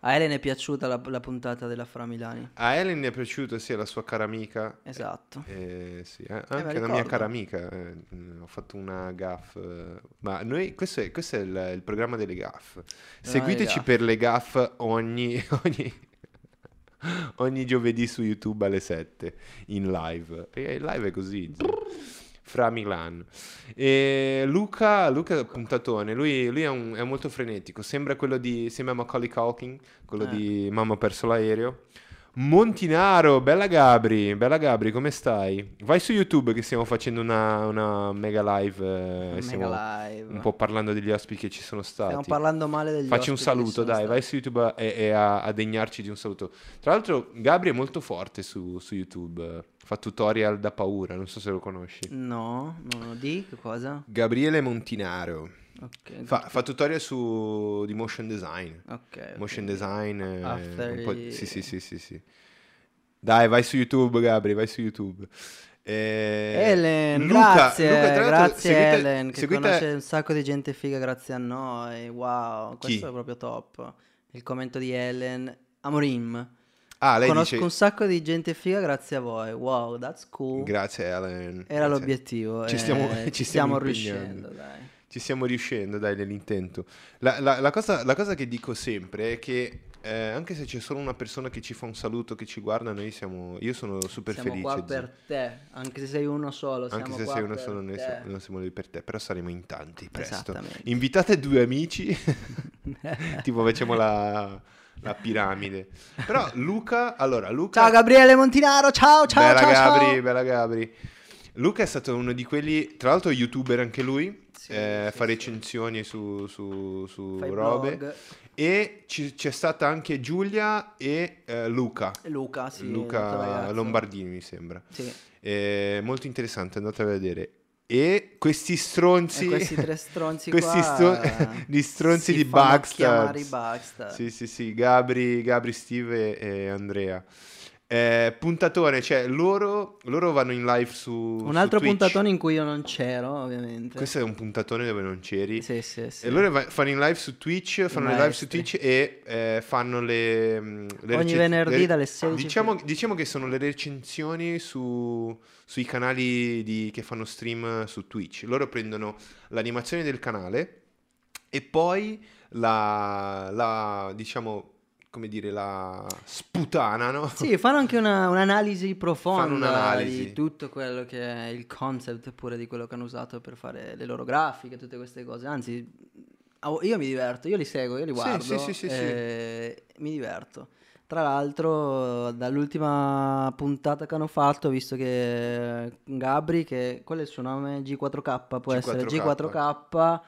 A Ellen è piaciuta la, la puntata della Fra Milani.
A Ellen è piaciuto sia la sua cara amica.
Esatto.
eh, sì, eh,
me
anche la mia cara amica. eh, ho fatto una gaff. eh, ma noi, questo è, questo è il, il programma delle gaff. Seguiteci
gaff.
per le gaff ogni, ogni, ogni giovedì su YouTube alle 7 in live. E il live è così. Fra Milan. E Luca, Luca Puntatone, lui, lui è, un- è molto frenetico, sembra quello di, sembra Macaulay Culkin, quello
Eh.
di Mamma perso l'aereo. Montinaro, bella Gabri, bella Gabri, come stai? Vai su YouTube che stiamo facendo una, una mega live, eh,
Mega
stiamo
live.
un po' parlando degli ospiti che ci sono stati.
Stiamo parlando male degli
Facci un
ospiti che ci
saluto, dai,
stati.
vai su YouTube a- e, e a, a degnarci di un saluto. Tra l'altro, Gabri è molto forte su, su YouTube, fa tutorial da paura, non so se lo conosci.
No, no, no, di che cosa?
Gabriele Montinaro
Ok.
fa, fa tutorial su di motion design.
ok,
Motion
ok.
design, eh,
After
sì, sì, sì, sì, sì. Dai, vai su YouTube, Gabri, vai su YouTube. Eh,
Ellen,
Luca-
grazie,
Luca,
grazie
seguite-
Ellen, che
seguite-
conosce un sacco di gente figa grazie a noi, wow, questo
Chi?
è proprio top. Il commento di Ellen, Amorim,
Ah, lei
conosco
dice
un sacco di gente figa grazie a voi, wow, that's cool.
grazie Ellen.
Era
Grazie.
l'obiettivo,
Ci stiamo-
ci,
ci
stiamo,
stiamo
riuscendo, dai.
Ci stiamo riuscendo, dai, nell'intento. La, la- la cosa, la cosa che dico sempre è che eh, anche se c'è solo una persona che ci fa un saluto, che ci guarda, noi siamo, io sono super
Siamo
felice.
qua
zio.
per te, anche se sei uno solo,
Anche
siamo
se
qua
sei uno solo, noi siamo, non siamo lì per te, però saremo in tanti presto. Invitate due amici, tipo facciamo la, la piramide. Però Luca, allora Luca...
Ciao Gabriele Montinaro, ciao ciao
bella
ciao
Gabri,
ciao.
bella Gabri. Luca è stato uno di quelli, tra l'altro youtuber anche lui,
Sì,
eh,
sì,
fa recensioni su, su- su robe.
blog.
E ci- c'è stata anche Giulia e eh, Luca.
Luca, sì,
Luca
ragazzo.
Lombardini mi sembra.
Sì.
Eh, molto interessante, andate a vedere. E questi stronzi,
E questi tre stronzi
questi stro- gli stronzi di Baxter. Sì, sì, sì, Gabri, Gabri, Steve e Andrea. Eh, puntatone, cioè loro, loro vanno in live su
Un
su
altro
Twitch.
puntatone in cui io non c'ero, ovviamente.
Questo è un puntatone dove non c'eri.
Sì, sì, sì.
E loro va- fanno in live su Twitch, fanno le live su. Twitch e eh, fanno le, mm, le
Ogni
recen-
venerdì
le-
dalle 16
Diciamo, diciamo che sono le recensioni su- sui canali di- che fanno stream su Twitch. Loro prendono l'animazione del canale e poi la, la, diciamo, come dire, la sputanano.
Sì, fanno anche una- un'analisi profonda
Fanno un'analisi.
di tutto quello che è il concept pure di quello che hanno usato per fare le loro grafiche, tutte queste cose. Anzi, io mi diverto, io li seguo, io li guardo
sì, sì, sì, sì.
e mi diverto. Tra l'altro, dall'ultima puntata che hanno fatto, ho visto che Gabri, che quello è il suo nome, G4K, può essere
G4K.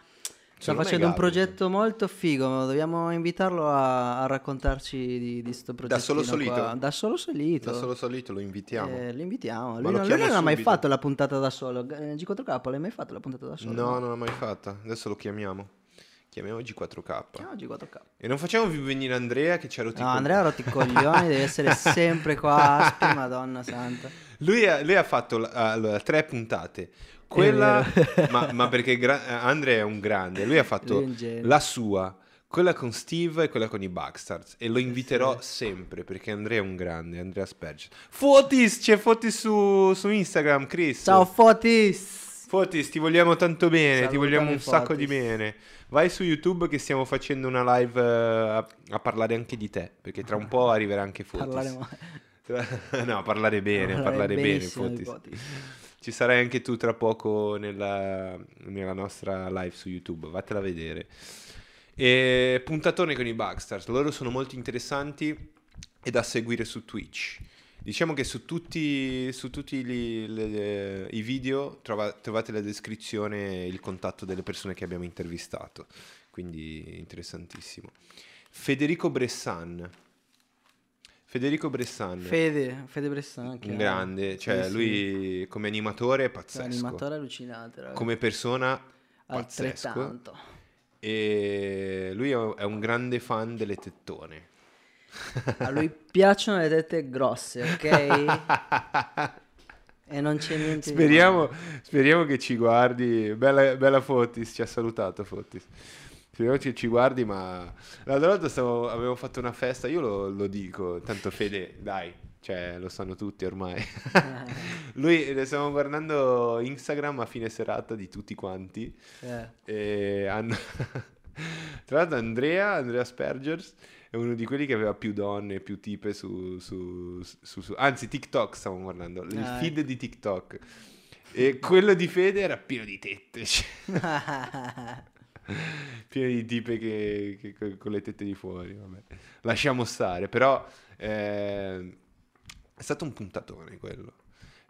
G4K, sta facendo un progetto molto figo. Dobbiamo invitarlo a, a raccontarci di, di sto progetto.
solo solito?
Da solo solito.
Da solo solito lo invitiamo.
Eh, lo invitiamo. Lui, non- lui non ha mai fatto la puntata da solo. Eh, G4K l'hai mai fatto la puntata da solo?
No, non l'ho mai fatta. Adesso lo chiamiamo. Chiamiamo G4K.
Chiama G4K.
E non facciamo più venire Andrea che ci ha rotto
No. Andrea ha rotto i coglioni, deve essere sempre qua, Aspi, madonna santa.
Lui ha, lui ha fatto allora, tre puntate. Quella, ma, ma perché gra- Andrea è un grande. Lui ha fatto
Lui
la sua, quella con Steve e quella con i Backstars. E lo inviterò sempre perché Andrea è un grande. Andrea Sperge. Fotis, c'è Fotis su, su Instagram, Chris.
Ciao Fotis!
Fotis, ti vogliamo tanto bene, ti
Salutami,
vogliamo un sacco di
Fotis.
bene. Vai su YouTube che stiamo facendo una live eh, a, a parlare anche di te, perché tra un po' arriverà anche Fotis.
Parlare.
Tra- no, parlare bene, parlare, bene,
benissimo di
Fotis.
Fotis.
Ci sarai anche tu tra poco nella, nella nostra live su YouTube, vatela a vedere. E puntatone con i Backstars, loro sono molto interessanti e da seguire su Twitch. Diciamo che su tutti, su tutti gli- le- i video trova- trovate nella descrizione il contatto delle persone che abbiamo intervistato, quindi interessantissimo. Federico Bressan. Federico Bressan,
Fede, Fede Bressan. che
un
è-
grande, cioè
sì, sì.
lui come animatore è
È
pazzesco,
animatore allucinante, raga.
come persona pazzesco
Altrettanto.
e lui è è un grande fan delle tettone.
A lui piacciono le tette grosse, ok? E non c'è niente di
Speriamo, speriamo che ci guardi. Bella, bella Fotis, ci ha salutato Fotis. Speriamo che ci guardi, ma l'altra volta stavo- avevo fatto una festa, io lo, lo dico, tanto Fede, dai, cioè lo sanno tutti ormai. Lui, ne stiamo guardando Instagram a fine serata di tutti quanti
Eh,
e hanno... Tra l'altro Andrea, Andrea Spergers, è uno di quelli che aveva più donne, più tipe su... su- su- su- anzi, TikTok stavamo guardando, il
Ah,
feed di TikTok. E quello di Fede era pieno di tette, pieno di tipe che, che- che- con le tette di fuori, vabbè. Lasciamo stare, però eh, è stato un puntatone quello.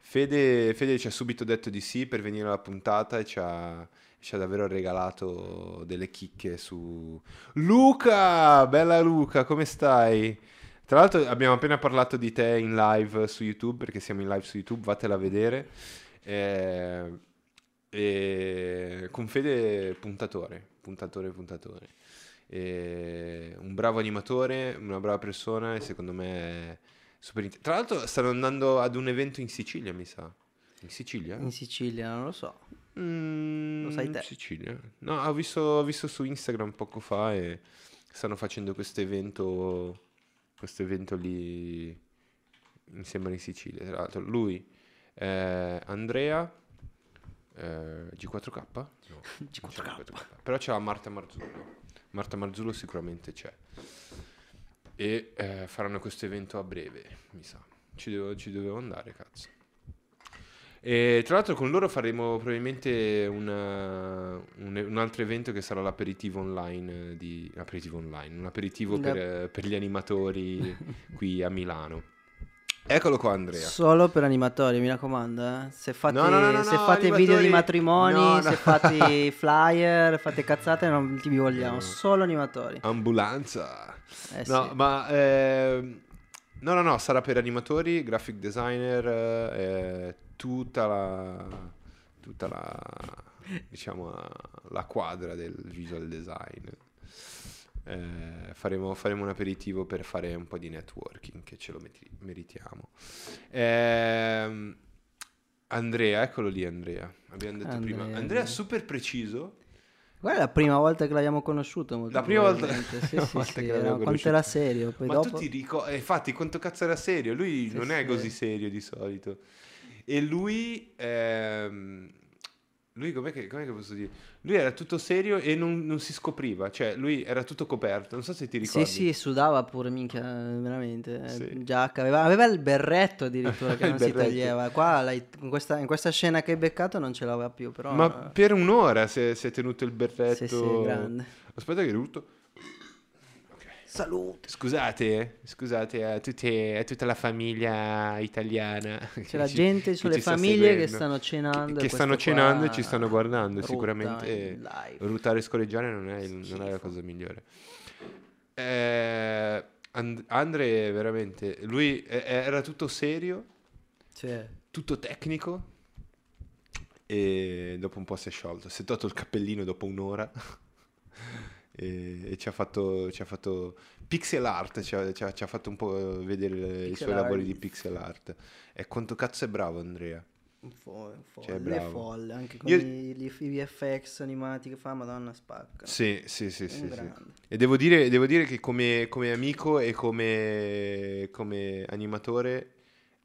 Fede, Fede ci ha subito detto di sì per venire alla puntata e ci ha, ci ha davvero regalato delle chicche su... Luca! Bella Luca, come stai? Tra l'altro abbiamo appena parlato di te in live su YouTube, perché siamo in live su YouTube, vatela a vedere. Eh, e con Fede puntatore, puntatore, puntatore. E un bravo animatore, una brava persona e secondo me super int- Tra l'altro stanno andando ad un evento in Sicilia, mi sa. In Sicilia?
In Sicilia, non lo so.
Mm,
Lo sai te.
In Sicilia. No, ho visto, ho visto su Instagram poco fa e stanno facendo questo evento, questo evento lì, mi sembra in Sicilia. Tra l'altro, lui, eh, Andrea, eh, G4K? No, non c'è
G4K.
Però c'è la Marta Marzullo. Marta Marzullo sicuramente c'è. E eh, faranno questo evento a breve, mi sa. Ci devo, ci dovevo andare, cazzo. E tra l'altro con loro faremo probabilmente una- un, un altro evento che sarà l'aperitivo online eh, di aperitivo online, un aperitivo per, eh, per gli animatori qui a Milano. Eccolo qua Andrea.
Solo per animatori, mi raccomando. eh. Se fate,
No, no, no,
se fate video di matrimoni, se fate flyer, fate cazzate, non ti vi vogliamo. Solo animatori.
Ambulanza.
Eh
No,
sì.
ma ehm, no, no, no, sarà per animatori, graphic designer, eh, tutta la tutta la diciamo la quadra del visual design. Eh, faremo, faremo un aperitivo per fare un po' di networking, che ce lo metti- meritiamo. Ehm, Andrea, eccolo lì Andrea. Abbiamo detto
Andrea,
prima. Andrea
Andrea.
super preciso.
Guarda, è la prima volta che l'abbiamo conosciuto.
La prima volta-
Sì, sì,
volta
sì,
che
era-
l'abbiamo
quanto
conosciuto.
era serio. Poi
Ma
dopo...
tu ti ricordi, infatti, quanto cazzo era serio? Lui non è
sì.
così serio di solito. E lui, ehm, lui com'è che, com'è che posso dire? Lui era tutto serio e non, non si scopriva, cioè lui era tutto coperto. Non so se ti
Sì,
ricordi.
sì, sudava pure, minchia, veramente.
Sì.
Giacca, aveva, aveva il berretto addirittura che non si
berretto.
toglieva. Qua, l'hai- in, questa, in questa scena che hai beccato non ce l'aveva più, però...
Ma per un'ora si è, si è tenuto il berretto.
Sì, sì, grande.
Aspetta che rutto.
Salute!
Scusate, scusate a, tutte- a tutta la famiglia italiana.
C'è la gente, ci sono
che
le
ci sta
famiglie che stanno cenando.
che
e
stanno cenando e ci stanno guardando. Sicuramente ruttare e scorreggiare non è, non è la cosa migliore. Eh, And- Andre veramente, lui eh, era tutto serio,
Sì.
tutto tecnico e dopo un po' si è sciolto. Si è tolto il cappellino dopo un'ora e, e ci, ha fatto, ci ha fatto pixel art, ci ha, ci ha- ci ha fatto un po' vedere i
Pixel
suoi lavori di
art.
pixel art. E quanto cazzo è bravo Andrea.
Un fo- un folle,
Cioè, bravo.
folle, anche con
Io-
i, gli- i VFX animati che fa, madonna spacca.
Sì, sì, sì, sì, sì. E devo dire, devo dire che come, come amico e come, come animatore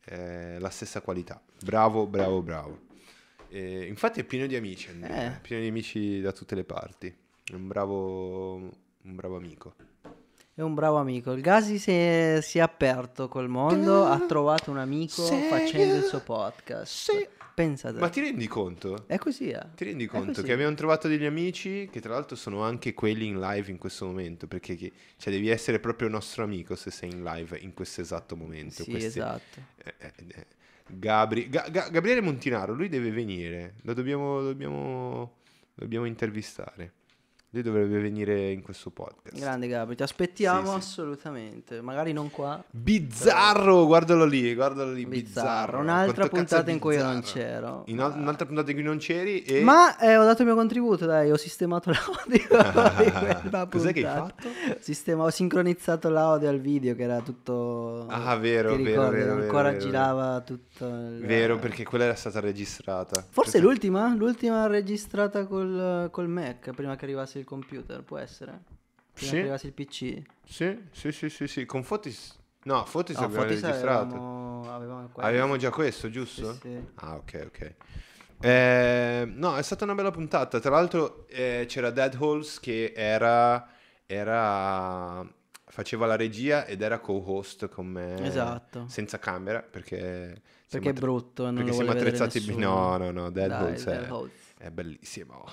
eh, la stessa qualità. Bravo, bravo, bravo. E infatti è pieno di amici, Andrea,
Eh.
pieno di amici da tutte le parti. È un bravo, un bravo amico.
È un bravo amico. Il Gasi si è, si è aperto col mondo, ha trovato un amico
Sei-
facendo il suo podcast.
Sì.
Pensate.
Ma ti rendi conto?
È così, eh.
Ti rendi conto che abbiamo trovato degli amici che tra l'altro sono anche quelli in live in questo momento, perché chi- cioè, devi essere proprio nostro amico se sei in live in questo esatto momento.
Sì,
Questi-
esatto.
Eh, eh, eh, Gabri- Ga- Ga- Gabriele Montinaro, lui deve venire, lo dobbiamo, dobbiamo, dobbiamo intervistare. Lui dovrebbe venire in questo podcast.
Grande Gabri, ti aspettiamo
Sì, sì.
assolutamente. Magari non qua.
Bizzarro, guardalo lì, guardalo lì, bizzarro.
Bizzarro. Un'altra
Quanto
puntata in cui io non c'ero.
In al- un'altra puntata in cui non c'eri e...
Ma eh, ho dato il mio contributo, dai, ho sistemato l'audio
Cos'è che hai fatto?
Sistema- ho sincronizzato l'audio al video che era tutto...
Ah, vero,
ti
vero,
ricordi?
vero, vero,
Ancora
vero,
girava tutto il...
Vero, perché quella era stata registrata.
Forse
Perché-
l'ultima? L'ultima registrata col, col Mac, prima che arrivasse il computer, può essere? Prima
Sì.
che arrivasse il PC.
Sì, sì, sì, sì, sì. Con Fotis... No, Fotis
No,
abbiamo
Fotis
registrato.
avevamo, avevamo.
Avevamo già questo, giusto?
Sì, sì.
Ah, ok, ok. Eh, no, è stata una bella puntata. Tra l'altro eh, c'era Dead Holes che era, era- faceva la regia ed era co-host con me.
Esatto.
Senza camera perché...
Perché è brutto, non
perché siamo attrezzati... No, no, no, Dead
Dai, Dead
è,
Holes.
è bellissimo.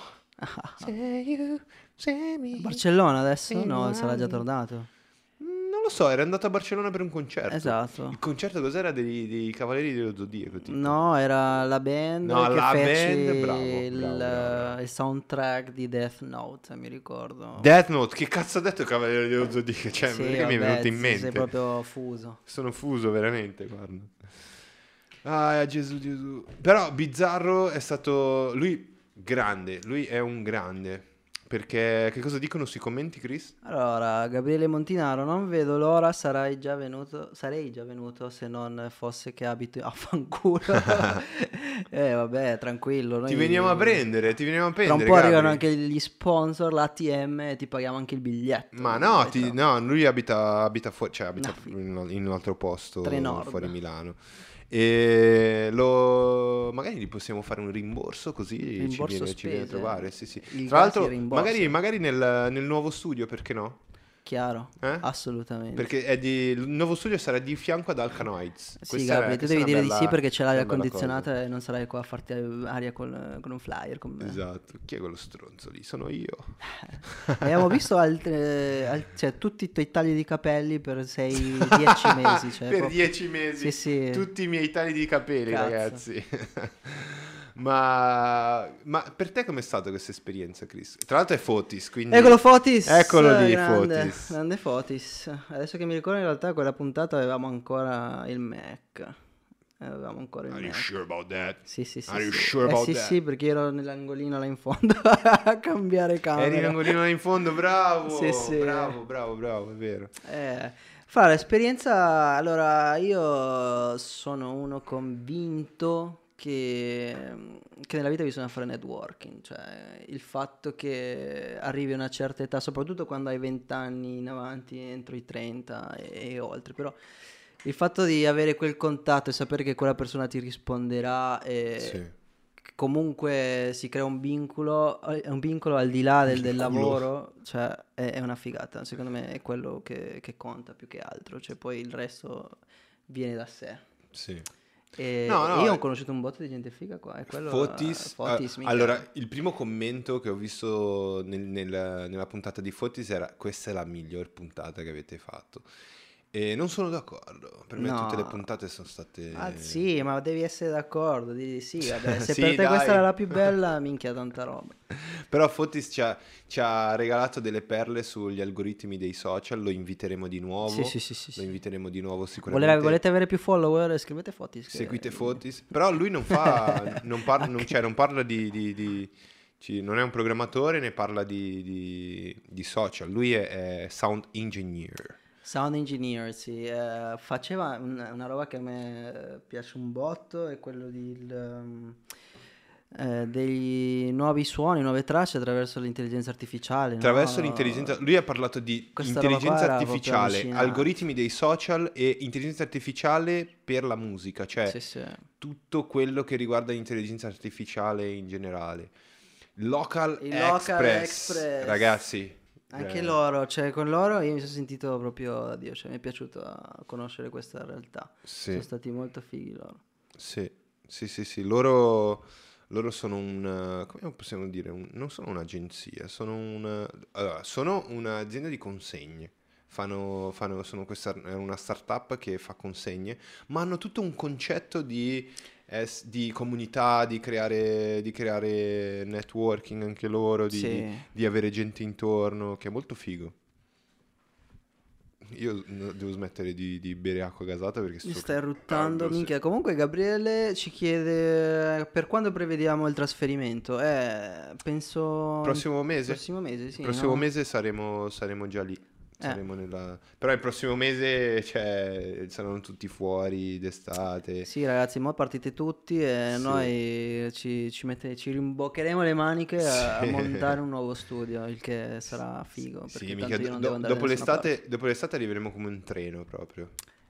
Say you, say me.
Barcellona adesso? No, sarà già tornato.
Non lo so, era andato a Barcellona per un concerto.
Esatto.
Il concerto cos'era dei, dei Cavalieri dello Zodiaco? tipo?
No, era la band
No,
che
la
fece
band, bravo,
il,
bravo,
il soundtrack di Death Note, mi ricordo.
Death Note, che cazzo ha detto Cavaliere dello Zodiaco? Cioè,
Sì,
non è che mi è
vabbè,
venuto in mente.
Sei proprio fuso.
Sono fuso veramente, guarda. Ah, Gesù, Gesù. Però Bizzarro è stato... Lui, grande, lui è un grande. Perché, che cosa dicono sui commenti, Chris?
Allora, Gabriele Montinaro, non vedo l'ora, sarai già venuto, sarei già venuto se non fosse che abito a fanculo. eh, vabbè, tranquillo.
Ti
noi-
veniamo a prendere, ti veniamo a
Tra
prendere,
un po'
Gabri.
arrivano anche gli sponsor, l'ATM e ti paghiamo anche il biglietto.
Ma no,
Eh,
ti-
no.
lui abita, abita fuori, cioè abita
No.
in, in un altro posto fuori Milano. E lo, magari gli possiamo fare un rimborso così
Rimborso
ci, viene, ci viene a trovare. Sì, sì. Tra l'altro, magari, magari nel, nel nuovo studio, perché no?
Chiaro,
Eh?
assolutamente.
Perché è di- il nuovo studio sarà di fianco ad Alcano Heights.
Sì,
Questa è-
Gabri, tu devi dire di
bella-
sì perché c'è l'aria condizionata e non sarai qua a farti aria con, con un flyer con me.
cosa. Esatto. Chi è quello stronzo lì? Sono io.
Abbiamo visto altre- al- cioè, tutti i tuoi tagli di capelli per 6-10 mesi. Cioè,
per
proprio-
dieci mesi.
Sì, sì.
Tutti i miei tagli di capelli,
Cazzo.
ragazzi. ma, ma per te com'è stata questa esperienza, Chris? Tra l'altro è Fotis, quindi...
Eccolo Fotis!
Eccolo lì,
grande,
Fotis.
Grande Fotis. Adesso che mi ricordo in realtà quella puntata avevamo ancora il Mac. avevamo ancora il
Are you
Mac.
sure about that?
Sì, sì, sì.
Are you
sì.
sure
Eh,
about
sì,
that?
sì, perché ero nell'angolino là in fondo a cambiare camera.
Eri in angolino là in fondo, bravo!
Sì, sì.
Bravo, bravo, bravo, è vero.
Eh, fa l'esperienza, allora io sono uno convinto che, che nella vita bisogna fare networking, cioè il fatto che arrivi a una certa età, soprattutto quando hai 20 anni in avanti, entro i 30 e, e oltre, però il fatto di avere quel contatto e sapere che quella persona ti risponderà e
Sì.
comunque si crea un vincolo, eh, un vincolo al di là del, del lavoro, cioè è, è una figata, secondo me è quello che, che conta più che altro, cioè poi il resto viene da sé.
Sì.
E,
No, no,
io ho
eh,
conosciuto un botto di gente figa qua, quello...
Fotis,
Fotis,
ah,
minchia.
allora il primo commento che ho visto nel- nel- nella puntata di Fotis era questa è la miglior puntata che avete fatto e non sono d'accordo per me
No.
tutte le puntate sono state
Ah sì, ma devi essere d'accordo, di, sì, vabbè, se
Sì,
per te questa
dai.
era la più bella, minchia tanta roba.
però Fotis ci ha, ci ha regalato delle perle sugli algoritmi dei social lo inviteremo di nuovo
Sì, sì, sì, sì,
lo inviteremo di nuovo sicuramente
Volete, volete avere più follower? Scrivete Fotis. che-
seguite Fotis però lui non fa non parla, non, cioè, non parla di, di- di- non è un programmatore né parla di, di- di social lui è, è sound engineer
Sound engineer, sì, eh, faceva un- una roba che a me eh, piace un botto, è quello di, il, um, eh, dei nuovi suoni, nuove tracce attraverso l'intelligenza artificiale. no?
Attraverso l'intelligenza, lui ha parlato di
Questa
intelligenza artificiale, algoritmi dei social e intelligenza artificiale per la musica, cioè
Sì, sì.
tutto quello che riguarda l'intelligenza artificiale in generale. Local,
Il Local
Express,
Express.
ragazzi.
Anche
eh,
loro, cioè con loro io mi sono sentito proprio da Dio, cioè mi è piaciuto conoscere questa realtà.
Sì,
Sono stati molto fighi loro.
sì, sì, sì, sì, loro, loro sono un, come possiamo dire, Un- non sono un'agenzia, sono, un, allora, sono un'azienda di consegne. Fanno, fanno- sono questa, è una startup che fa consegne, ma hanno tutto un concetto di, di comunità, di creare, di creare networking anche loro, di,
Sì.
di avere gente intorno, che è molto figo. Io devo smettere di, di bere acqua gasata perché
Mi stai ruttando,
Ah, sì.
minchia. Comunque Gabriele ci chiede per quando prevediamo il trasferimento. Eh, penso...
Prossimo mese?
Prossimo mese, sì.
Prossimo
no?
mese saremo, saremo già lì.
Eh.
Saremo nella... Però il prossimo mese cioè, saranno tutti fuori d'estate.
Sì, ragazzi, mo partite tutti e
Sì.
noi ci, ci, mette- ci rimboccheremo le maniche a, a
Sì.
montare un nuovo studio, il che sarà figo.
Sì, mica, do- dopo, l'estate, dopo l'estate arriveremo come un treno proprio.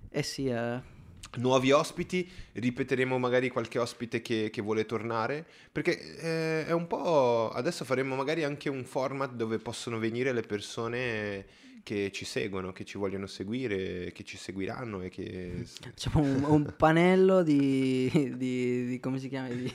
Eh sì, eh.
Nuovi ospiti, ripeteremo magari qualche ospite che, che vuole tornare, perché eh, è un po'... Adesso faremo magari anche un format dove possono venire le persone che ci seguono, che ci vogliono seguire, che ci seguiranno e che...
Facciamo un, un panello di, di- di- come si chiama? Di,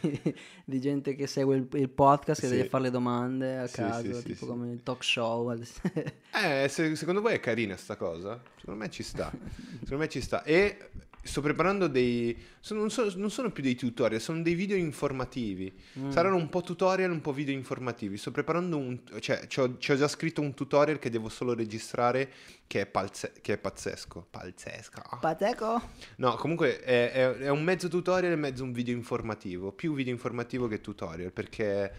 di gente che segue il, il podcast che
Sì.
deve fare le domande a
Sì,
caso,
sì,
tipo come il talk show.
Eh, se- secondo voi è carina sta cosa? Secondo me ci sta. Secondo me ci sta. E sto preparando dei... sono- non, sono, non sono più dei tutorial, sono dei video informativi.
Mm.
Saranno un po' tutorial, un po' video informativi. Sto preparando un... cioè, ci ho, già scritto un tutorial che devo solo registrare che è, palze- che è pazzesco. Pazzesco.
Pateco?
No, comunque è, è- è un mezzo tutorial e mezzo un video informativo. Più video informativo che tutorial, perché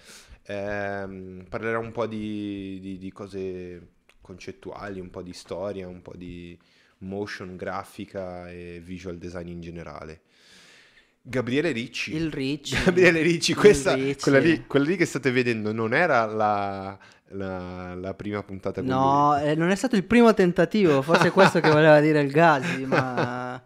ehm, parlerà un po' di, di- di cose concettuali, un po' di storia, un po' di motion grafica e visual design in generale. Gabriele Ricci.
Il Ricci.
Gabriele Ricci, questa,
Ricci.
Quella, lì, quella lì che state vedendo non era la, la- la prima puntata
No, eh, non è stato il primo tentativo, forse è questo che voleva dire il Gasi, ma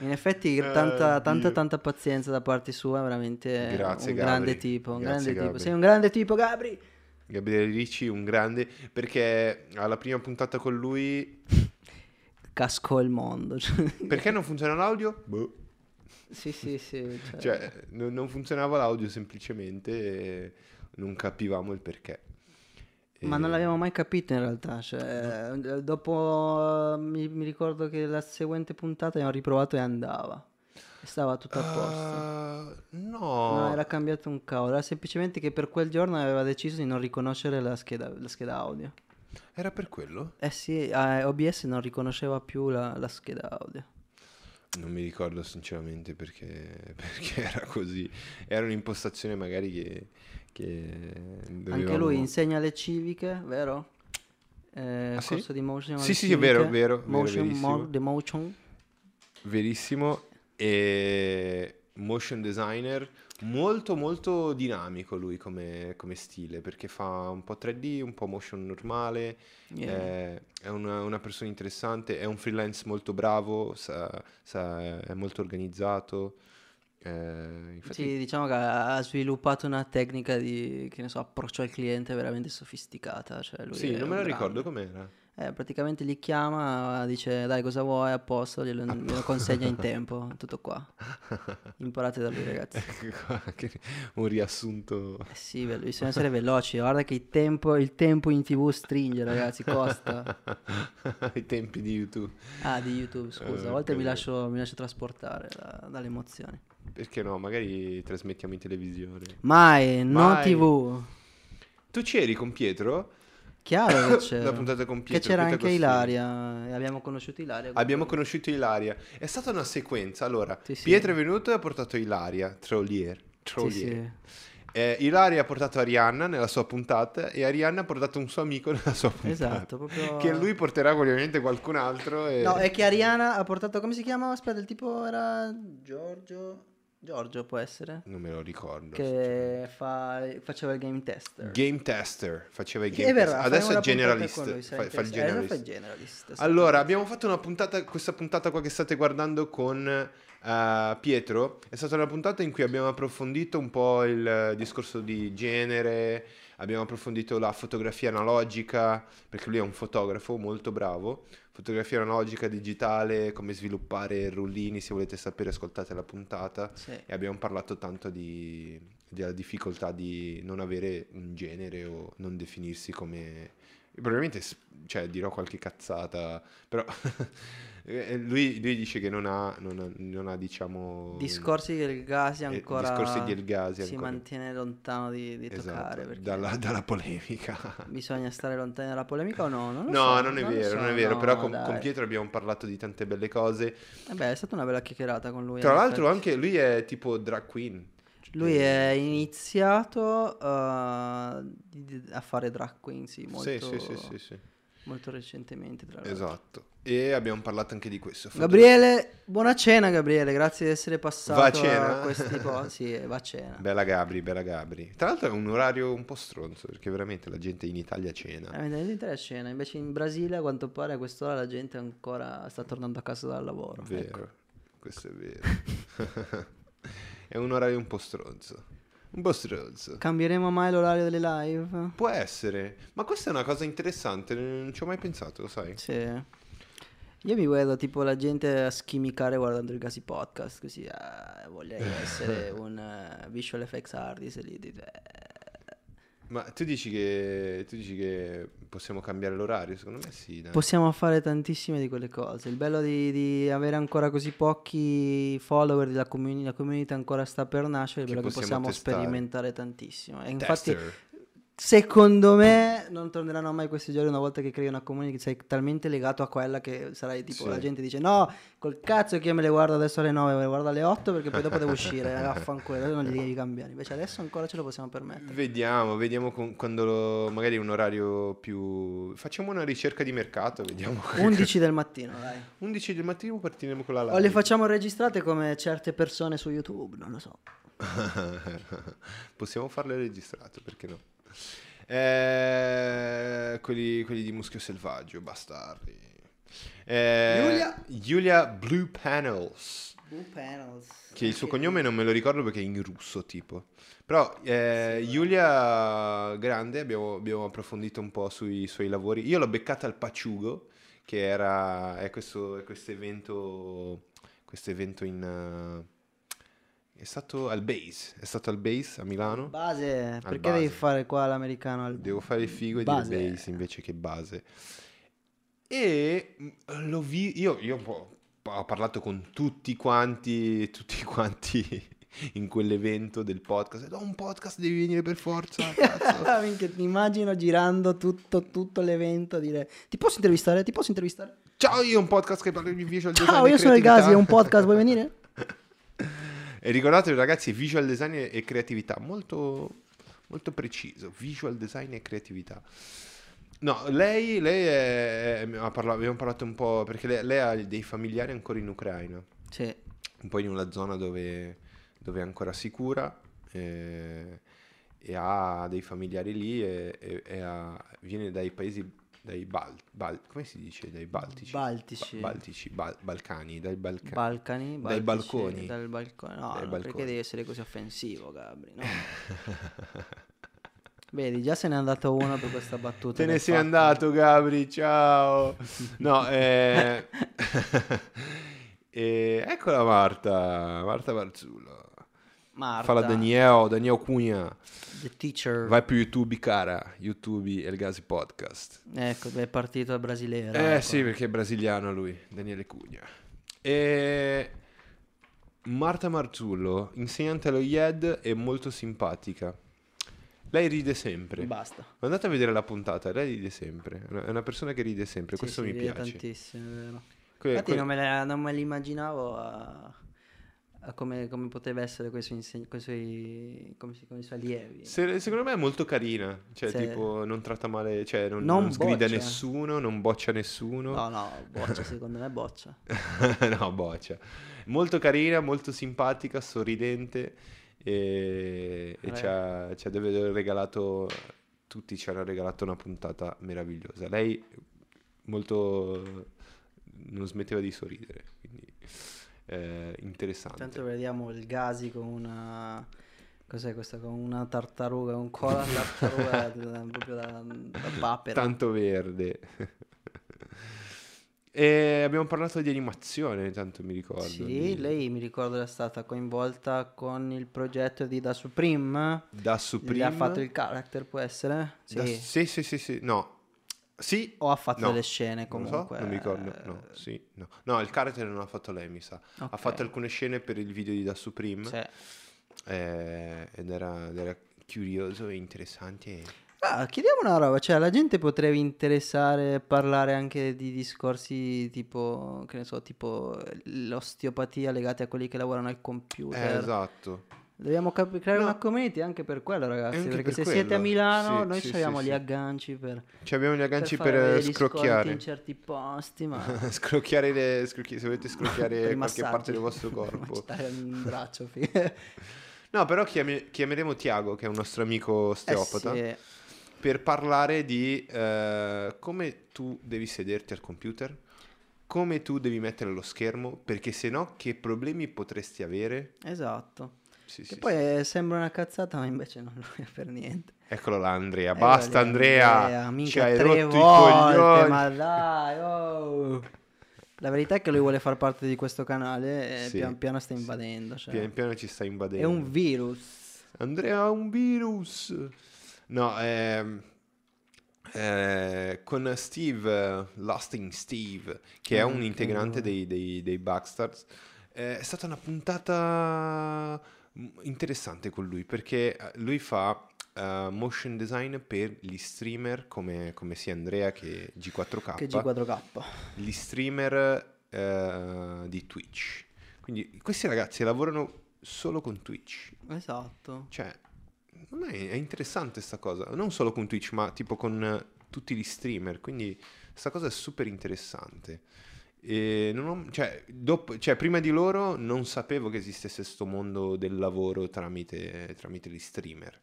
in effetti
Eh,
tanta, tanta, tanta pazienza da parte sua, veramente
Grazie,
un
Gabri.
grande tipo, un
Grazie,
grande tipo. Sei un grande tipo, Gabri!
Gabriele Ricci, un grande, perché alla prima puntata con lui
Cascò il mondo. cioè.
Perché non funziona l'audio? Boh.
sì, sì, sì. cioè-
Cioè, non, non funzionava l'audio semplicemente e non capivamo il perché.
Ma
E-
non l'abbiamo mai capito in realtà, cioè, dopo mi, mi ricordo che la seguente puntata abbiamo riprovato e andava. E stava tutto a posto.
Ah, no.
No, era cambiato un cavolo, era semplicemente che per quel giorno aveva deciso di non riconoscere la scheda, la scheda audio.
Era per quello?
Eh sì, eh, OBS non riconosceva più la, la scheda audio.
Non mi ricordo sinceramente perché, perché era così. Era un'impostazione magari che... che
Anche
dovevamo-
lui insegna le civiche, vero? Eh,
Ah, sì?
corso di motion.
Sì, sì, vero,
civiche.
vero, vero,
Motion,
verissimo.
mo- the motion.
Verissimo. E motion designer molto molto dinamico lui come, come stile perché fa un po' 3D, un po' motion normale,
Yeah.
è, è una, una persona interessante, è un freelance molto bravo, sa- sa- è molto organizzato. eh, infatti,
Sì, diciamo che ha sviluppato una tecnica di, che ne so, approccio al cliente veramente sofisticata. Cioè
sì, non me
un
lo ricordo
grande.
com'era.
Eh, praticamente gli chiama, dice dai cosa vuoi, a posto, glielo, glielo consegna in tempo, tutto qua. Imparate da lui ragazzi.
Un riassunto.
Eh sì, bisogna essere veloci, guarda che il tempo, il tempo in tv stringe ragazzi, costa.
Ai tempi di YouTube.
Ah, di YouTube, scusa,
Eh,
a volte mi lascio, mi lascio trasportare da- dalle emozioni.
Perché no? Magari trasmettiamo in televisione.
Mai, no
Mai.
tv.
Tu c'eri con Pietro?
Chiaro che c'era.
La puntata con
Che c'era anche
Costini.
Ilaria, e abbiamo conosciuto Ilaria.
Abbiamo conosciuto Ilaria. È stata una sequenza. Allora,
Sì, sì.
Pietro è venuto e ha portato Ilaria, Trollier. Trollier.
sì.
Eh, Ilaria ha portato Arianna nella sua puntata e Arianna ha portato un suo amico nella sua puntata.
Esatto, proprio...
Che lui porterà ovviamente qualcun altro. E...
No, è che Ariana ha portato, come si chiama? Aspetta, il tipo era Giorgio... Giorgio può essere?
Non me lo ricordo.
Che fa... faceva il game tester.
Game tester, faceva i
Che
game tester. Adesso è generalist.
lui,
Fa, fa il.
Eh,
generalist.
fa il generalist.
Allora, abbiamo fatto una puntata, questa puntata qua che state guardando con eh, Pietro, è stata una puntata in cui abbiamo approfondito un po' il discorso di genere, abbiamo approfondito la fotografia analogica, perché lui è un fotografo molto bravo, fotografia analogica, digitale, come sviluppare rullini, se volete sapere ascoltate la puntata.
Sì.
E abbiamo parlato tanto di, della difficoltà di non avere un genere o non definirsi come... Probabilmente cioè, dirò qualche cazzata, però eh, lui, lui dice che non ha, non ha, non ha, diciamo...
Discorsi del gas
eh,
ancora...
discorsi di El Ghazi
Si
ancora.
mantiene lontano di, di
Esatto,
toccare.
Dalla, dalla polemica.
Bisogna stare lontani dalla polemica o no? Non lo
No,
so,
non è
lo
vero,
so,
non è vero,
no,
però con, con Pietro abbiamo parlato di tante belle cose.
Eh beh, è stata una bella chiacchierata con lui.
Tra l'altro
effetti.
anche lui è tipo drag queen.
Lui
Eh,
è iniziato uh, a fare drag queen, sì, molto,
Sì, sì, sì, sì,
molto recentemente. Tra l'altro.
Esatto. E abbiamo parlato anche di questo.
Gabriele, buona cena Gabriele, grazie di essere passato
Va a cena?
questi po- sì, va a cena.
Bella Gabri, bella Gabri. Tra l'altro è un orario un po' stronzo perché veramente la gente in Italia cena.
Eh, mi dà a cena, invece in Brasile a quanto pare a quest'ora la gente ancora sta tornando a casa dal lavoro.
Vero,
ecco.
questo è vero. è un orario un po' stronzo. Un po' stronzo.
Cambieremo mai l'orario delle live?
Può essere, ma questa è una cosa interessante, non ci ho mai pensato, lo sai?
Sì. Io mi vedo tipo la gente a schimicare guardando i casi podcast, così ah, voglio essere un eh, visual effects artist lì dico, eh,
Ma tu dici che, tu dici che possiamo cambiare l'orario? Secondo me sì, dai.
Possiamo fare tantissime di quelle cose. Il bello di, di avere ancora così pochi follower della community, la community ancora sta per nascere, è bello che
possiamo
possiamo sperimentare tantissimo. E infatti,
Tester.
Secondo me, non torneranno mai questi giorni una volta che crei una community, sei talmente legato a quella che sarai tipo,
Sì.
la gente dice no, col cazzo che io me le guardo adesso alle 9, me le guardo alle 8 perché poi dopo devo uscire, vaffanculo, adesso non li devi cambiare. Invece adesso ancora ce lo possiamo permettere.
Vediamo, vediamo con- quando lo- magari un orario più... Facciamo una ricerca di mercato, vediamo.
11 del mattino, dai.
11 del mattino partiremo con la live.
O le facciamo registrate come certe persone su YouTube, non lo so.
Possiamo farle registrate, perché no? Eh, quelli, quelli di Muschio Selvaggio, bastardi. Eh,
Giulia.
Giulia Blue Panels.
Blue Panels.
Che il suo cognome non me lo ricordo perché è in russo, tipo. Però eh, Giulia Grande abbiamo, abbiamo approfondito un po' sui suoi lavori. Io l'ho beccata al Paciugo, che era è questo, è questo evento questo evento in eh, è stato al Base, è stato al Base a Milano.
Base, perché
base.
devi fare qua l'americano al
Devo fare il figo e
Base.
dire base invece che base. E mm, l'ho vi- io, io ho parlato con tutti quanti, tutti quanti in quell'evento del podcast. No, un podcast devi venire per forza.
Minchia, ti immagino girando tutto, tutto l'evento dire ti posso intervistare? Ti posso intervistare?
Ciao, io ho un podcast che parla di visual.
Ciao, io sono il. Gasi, è un podcast, vuoi venire?
E ricordatevi ragazzi, visual design e creatività, molto, molto preciso, visual design e creatività. No, lei, lei è, è- ha parla- abbiamo parlato un po' perché lei, lei ha dei familiari ancora in Ucraina,
Sì,
un po' in una zona dove, dove è ancora sicura eh, e ha dei familiari lì e, e- e ha- viene dai paesi, dai Bal- Bal- come si dice? Dai Baltici.
Baltici.
Ba- Baltici, Bal- Balcani, dai Balcani.
Balcani,
Dai
Baltici,
balconi.
Dal balcone. No,
Dai
no,
balconi.
perché devi essere così offensivo, Gabri? No. Vedi, già se n'è andato uno per questa battuta.
Te ne sei
fatto.
andato, Gabri, ciao. No, eh... e... eccola Marta, Marta Marzullo.
Marta,
Fa la Daniel, Daniel Cugna.
the teacher.
Vai più YouTube, cara. YouTube e il Gazi Podcast.
Ecco, è partito al brasiliano.
Eh
ecco.
sì, perché è brasiliano lui, Daniele Cugna. E... Marta Marzullo, insegnante allo IED, è molto simpatica. Lei ride sempre.
Basta.
Andate a vedere la puntata, lei ride sempre. È una- persona che ride sempre,
Sì,
questo
si
mi piace.
tantissimo, vero.
Que-
Infatti
que-
non me, la- non me l'immaginavo a come, come poteva essere con i suoi, inseg- coi suoi, come si- con i suoi allievi.
se- secondo me è molto carina, cioè
Sì.
tipo non tratta male, cioè non,
Non
non sgrida nessuno, non boccia nessuno.
No, no, boccia, secondo me boccia.
no, boccia. Molto carina, molto simpatica, sorridente e, e ci, ha, ci ha regalato, tutti ci hanno regalato una puntata meravigliosa. Lei molto non smetteva di sorridere, quindi eh, interessante.
Intanto vediamo il Gasi con una... Cos'è questa? Con una tartaruga, un cola tartaruga proprio da, da papera.
Tanto verde. e abbiamo parlato di animazione, tanto mi ricordo.
Sì,
di-
lei mi ricordo era stata coinvolta con il progetto di Da Supreme.
Da
Gli
Supreme.
ha fatto il character, può essere? Sì.
da- sì, sì, sì, sì, no. Sì,
O ha fatto
No,
delle scene
non
comunque.
so, non mi ricordo. No, sì, no. No, il character non l'ha fatto lei, mi sa. Ha
Ok.
fatto alcune scene per il video di Da Supreme
Sì.
eh, ed era, era curioso e interessante.
Ah, chiediamo una roba, cioè la gente potrebbe interessare parlare anche di discorsi tipo, che ne so, tipo l'osteopatia legati a quelli che lavorano al computer.
Eh, esatto.
Dobbiamo cap- creare
No.
una community anche per quello, ragazzi,
Anche
perché
per
se siete a
quello,
Milano,
sì,
noi
sì,
abbiamo
sì,
gli agganci per,
Ci abbiamo gli agganci per, eh,
sconti
scrocchiare.
in certi posti, ma
scrocchiare le, scrocchi- se volete
per
scrocchiare qualche
massaggi.
parte del vostro corpo.
Stare un braccio.
No, però chiami- chiameremo Tiago, che è un nostro amico
Eh
osteopata,
sì,
per parlare di eh, come tu devi sederti al computer, come tu devi mettere lo schermo, perché se no che problemi potresti avere?
esatto.
Sì,
Che
sì,
poi
sì.
sembra una cazzata, ma invece non lo è per niente.
Eccolo là Andrea,
Eh,
basta Andrea,
Andrea,
ci
minchia,
hai rotto i
volte,
coglioni.
ma dai, oh. La verità è che lui vuole far parte di questo canale e
Sì,
pian piano sta invadendo. cioè,
Pian piano ci sta
è
invadendo.
un virus.
Andrea ha un virus. No, ehm, eh, con Steve, eh, Lasting Steve, che è un
Mm,
integrante
che-
dei, dei, dei Backstars, eh, è stata una puntata mm, interessante con lui perché eh, lui fa eh, motion design per gli streamer come, come sia Andrea che G4K,
Che G4K.
gli streamer eh, di Twitch. Quindi questi ragazzi lavorano solo con Twitch.
Esatto.
Cioè, è, è interessante sta cosa. Non solo con Twitch, ma tipo con tutti gli streamer. Quindi sta cosa è super interessante. Ho- cioè, dopo- cioè, prima di loro non sapevo che esistesse questo mondo del lavoro tramite, tramite gli streamer.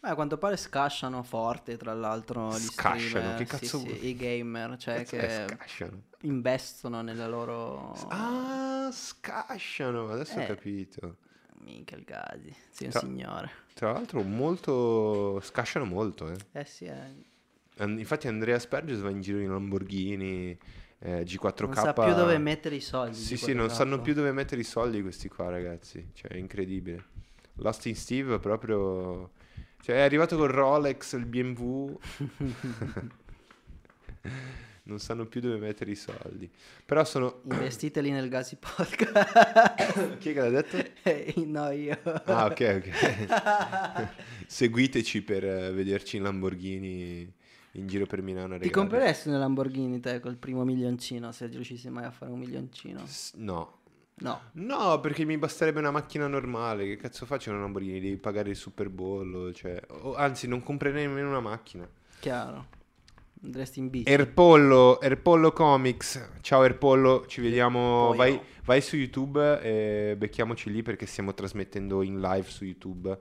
Ma a quanto pare scasciano forte, tra l'altro, gli
Scasciano,
streamer,
che
sì,
cazzo
sì,
vuol-
i gamer, cioè
Cazzo
che
scasciano.
investono nella loro...
Ah, scasciano, adesso ho
Eh.
capito.
Minchia il Gasi, sei un
Tra-
signore.
Tra l'altro molto... scasciano molto, eh.
Eh sì, eh.
Infatti Andrea Sperges va in giro in Lamborghini, eh, G4K.
non sa più dove mettere i soldi.
Sì,
di
sì, non
G4K.
sanno più dove mettere i soldi questi qua, ragazzi. Cioè, è incredibile. Lost in Steve proprio... Cioè, è arrivato con Rolex, il BMW. non sanno più dove mettere i soldi. Però sono...
Investiteli nel Gasi Podcast.
Chi è che l'ha detto?
Eh, no, io.
Ah, ok, ok. Seguiteci per eh, vederci in Lamborghini in giro per Milano. a
Ti
regalare.
compreresti una Lamborghini te col primo milioncino se riuscissi mai a fare un milioncino?
S- No.
No.
No, perché mi basterebbe una macchina normale. Che cazzo faccio una Lamborghini? Devi pagare il Super Bowl. Cioè... o- anzi, non comprerei nemmeno una macchina.
Chiaro. Andresti in bici.
Erpollo, Erpollo Comics. Ciao Erpollo, ci vediamo. Vai, vai su YouTube e becchiamoci lì perché stiamo trasmettendo in live su YouTube.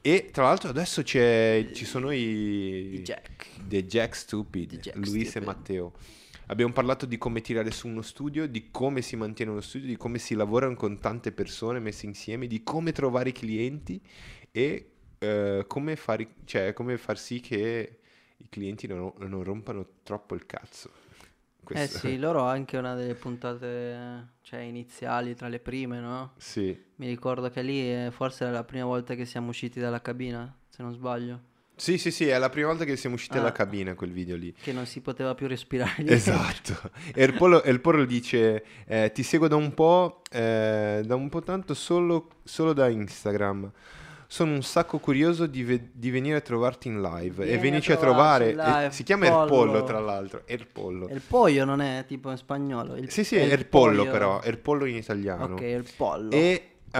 E tra l'altro adesso c'è, ci sono i...
Jack.
The Jack Stupid,
The Jack
Luis
Stupid.
e Matteo. Abbiamo parlato di come tirare su uno studio, di come si mantiene uno studio, di come si lavora con tante persone messe insieme, di come trovare i clienti e eh, come, fare, cioè, come far sì che i clienti non, non rompano troppo il cazzo.
Eh
Questo-
sì, loro anche una delle puntate cioè, iniziali, tra le prime, no?
Sì.
Mi ricordo che lì eh, forse era la prima volta che siamo usciti dalla cabina, se non sbaglio.
Sì, sì, sì, è la prima volta che siamo usciti
Ah.
dalla cabina quel video lì.
Che non si poteva più respirare.
Esatto. E il Polo, e il Polo dice: eh, Ti seguo da un po', eh, da un po' tanto solo, solo da Instagram. Sono un sacco curioso di, ve- di venire a trovarti in live.
Vieni
e
a
venici a
trovarci
trovare.
live,
si chiama
Pollo.
Erpollo, tra l'altro. Erpollo.
Il pollo non è tipo in spagnolo. il-
Sì, sì,
è
Erpollo
pollo.
però. Erpollo in italiano.
Ok, il pollo.
E eh,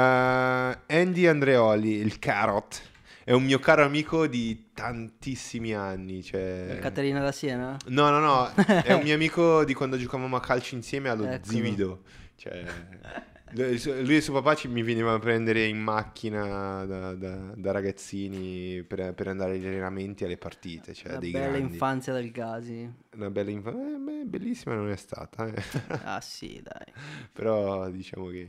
Andy Andreoli, il Carrot. È un mio caro amico di tantissimi anni. Cioè...
Caterina da Siena?
No, no, no, è un mio amico di quando giocavamo a calcio insieme allo
Eccolo.
Zivido. Cioè, lui e suo papà ci, mi venivano a prendere in macchina da, da- da ragazzini per, per andare agli allenamenti e alle partite. Cioè, dei
bella
grandi.
infanzia del Gasi.
Una bella infanzia. bellissima non è stata, eh.
Ah sì, dai.
però diciamo che,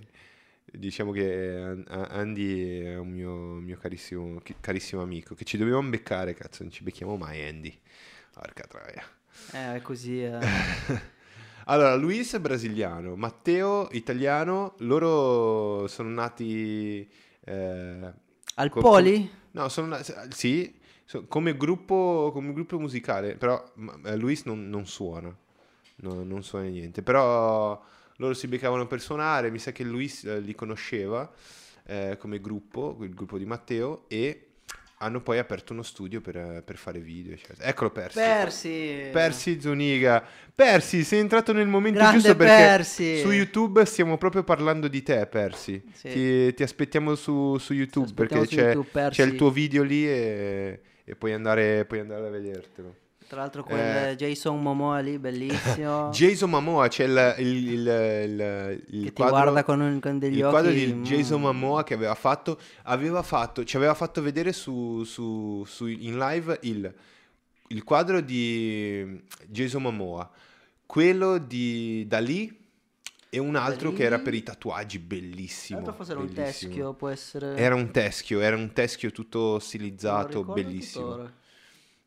diciamo che Andy è un mio, mio carissimo, carissimo amico. Che ci dobbiamo beccare, cazzo, non ci becchiamo mai, Andy. Porca troia.
Eh, è così. eh.
Allora, Luis è brasiliano, Matteo italiano, loro sono nati... eh,
Al
co-
Poli?
no, sono nati... Sì, so- come gruppo, come gruppo musicale, però eh, Luis non, non suona, no, non suona niente, però loro si beccavano per suonare, mi sa che Luis eh, li conosceva eh, come gruppo, il gruppo di Matteo, e hanno poi aperto uno studio per, per fare video, eccetera. Eccolo Persi.
Persi.
Persi Zuniga. Persi, sei entrato nel momento
Grande
giusto perché
Persi.
su YouTube stiamo proprio parlando di te, Persi.
Sì.
Ti, ti aspettiamo su, su YouTube
Ci
perché
aspettiamo su
c'è,
YouTube,
c'è il tuo video lì e, e puoi, andare, puoi andare a vedertelo.
Tra l'altro quel
Eh.
Jason Momoa lì, bellissimo.
Jason Momoa, c'è il, il, il, il- il quadro,
guarda con, un- con degli
il
occhi.
quadro di. Jason Momoa che aveva fatto, aveva fatto, ci aveva fatto vedere su, su- su- in live il, il quadro di Jason Momoa, quello di Dalì e un altro che era per i tatuaggi, bellissimo.
l'altro forse era un
bellissimo.
teschio, può essere...
Era un teschio, era un teschio tutto stilizzato, bellissimo.
tuttora.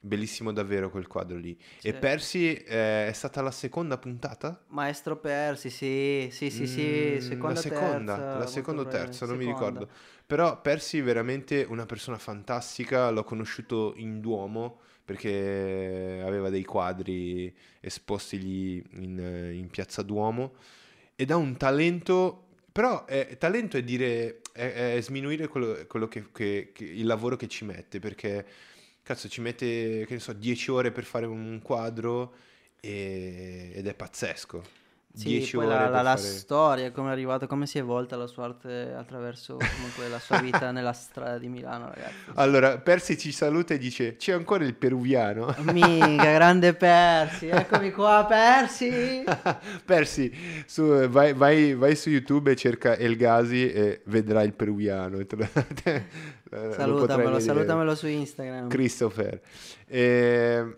Bellissimo davvero quel quadro lì. E
Sì.
Persi eh, è stata la seconda puntata?
Maestro Persi, sì, sì, sì, sì,
Mm,
seconda,
la seconda,
terza,
la seconda o terza, non mi
seconda.
ricordo. Però Persi è veramente una persona fantastica, l'ho conosciuto in Duomo perché aveva dei quadri esposti lì in, in piazza Duomo ed ha un talento, però eh, talento è dire, è, è sminuire quello, quello che, che- che- il lavoro che ci mette perché cazzo ci mette, che ne so, 10 ore per fare un quadro e- ed è pazzesco.
Sì,
10
poi la, la- la storia, come è arrivato, come si è evolta la sua arte attraverso comunque la sua vita nella strada di Milano, ragazzi.
Allora, Persi ci saluta e dice: C'è ancora il peruviano.
Minchia, grande Persi, eccomi qua, Persi!
Persi, su- vai, vai- vai su YouTube e cerca El Gazi e vedrai il peruviano.
Salutamelo, salutamelo su Instagram.
Christopher. E...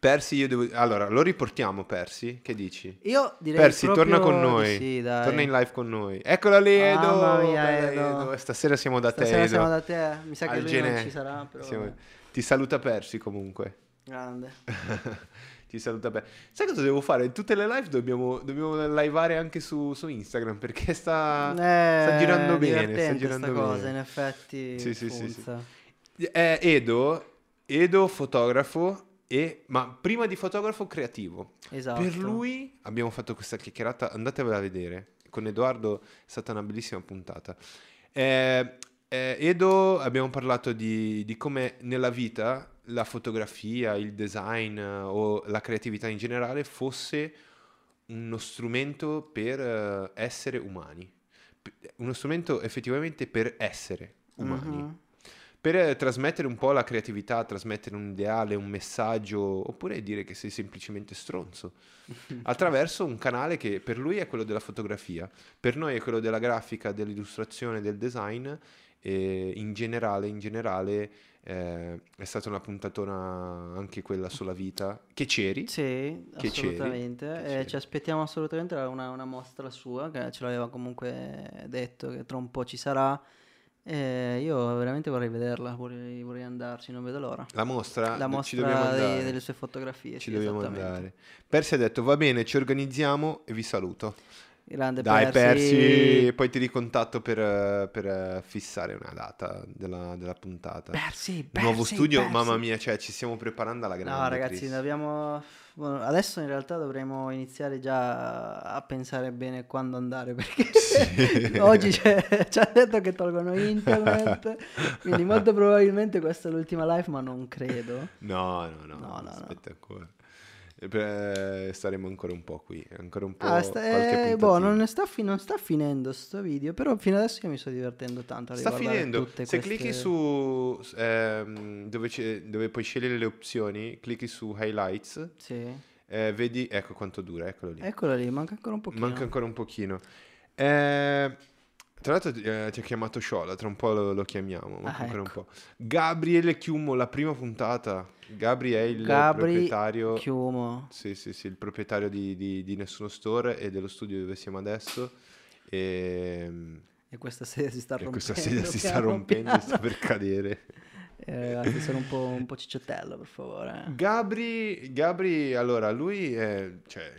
Persi, io devo. Allora, lo riportiamo, Persi? Che dici?
Io direi
Persi,
proprio
torna con noi.
Sì, dai.
Torna in live con noi. Eccola lì, Edo.
Mamma mia,
bella
Edo.
Stasera siamo da te,
Stasera
Edo.
siamo da te, mi sa che
Al
lui
Gene-
non ci sarà, però
siamo-. Ti saluta Persi comunque.
grande.
Ti saluta bene. Sai cosa devo fare? Tutte le live dobbiamo, dobbiamo liveare anche su, su Instagram perché sta, sta
Eh,
girando bene. Sta girando
sta cosa,
bene.
in effetti
Sì, sì, sì, sì. Eh, Edo, Edo fotografo e, ma prima di fotografo creativo.
Esatto.
Per lui abbiamo fatto questa chiacchierata, andatevela a vedere. Con Edoardo è stata una bellissima puntata. Eh, eh, Edo abbiamo parlato di, di come nella vita la fotografia, il design eh, o la creatività in generale fosse uno strumento per eh, essere umani. Uno strumento effettivamente per essere umani.
Mhm.
Per eh, trasmettere un po' la creatività, trasmettere un ideale, un messaggio, oppure dire che sei semplicemente stronzo, attraverso un canale che per lui è quello della fotografia, per noi è quello della grafica, dell'illustrazione, del design, e in generale, in generale eh, è stata una puntatona anche quella sulla vita, che c'eri,
Sì,
Che c'eri,
assolutamente.
che
Eh,
c'eri.
ci aspettiamo assolutamente una, una mostra sua, che ce l'aveva comunque detto che tra un po' ci sarà. Eh, io veramente vorrei vederla, vorrei, vorrei andarci, non vedo l'ora.
la mostra,
La
ci dobbiamo
mostra dei- delle sue fotografie.
Ci
sì,
dobbiamo andare. Persi ha detto va bene, ci organizziamo e vi saluto.
Grande
Dai,
Persi.
Persi, poi ti ricontatto per, per, eh, fissare una data della, della puntata.
Persi,
Nuovo
Persi,
studio,
Persi.
mamma mia, cioè ci stiamo preparando alla grande.
No, ragazzi,
Chris.
dobbiamo. Adesso in realtà dovremo iniziare già a pensare bene quando andare perché
Sì.
oggi ci ha detto che tolgono internet, quindi molto probabilmente questa è l'ultima live, ma non credo.
No, no, no,
No, no, no.
aspetta ancora. Eh, staremo ancora un po' qui, ancora un po'.
Ah, sta- eh, boh, non sta, fi- non sta finendo sto video, però fino adesso io mi sto divertendo tanto
Sta finendo. Se
queste-
clicchi su ehm, dove, c'è- dove puoi scegliere le opzioni, clicchi su highlights,
Sì.
eh, vedi, ecco quanto dura, eccolo lì.
Eccolo lì, manca ancora un pochino.
Manca ancora un pochino. Eh, tra l'altro eh, ti ha chiamato Sciola, tra un po' lo, lo chiamiamo. Manca
Ah,
ancora
ecco.
un po'. Gabriele Chiumo, la prima puntata. Gabri è il
Gabri
proprietario.
Chiumo.
Sì, sì, sì, il proprietario di, di- di Nessuno Store e dello studio dove siamo adesso. E,
E questa sedia si sta rompendo.
questa sedia si sta rompendo e sta per cadere.
Eh, sono un po', un po' cicciottello, per favore. eh.
Gabri, Gabri, allora, lui è cioè,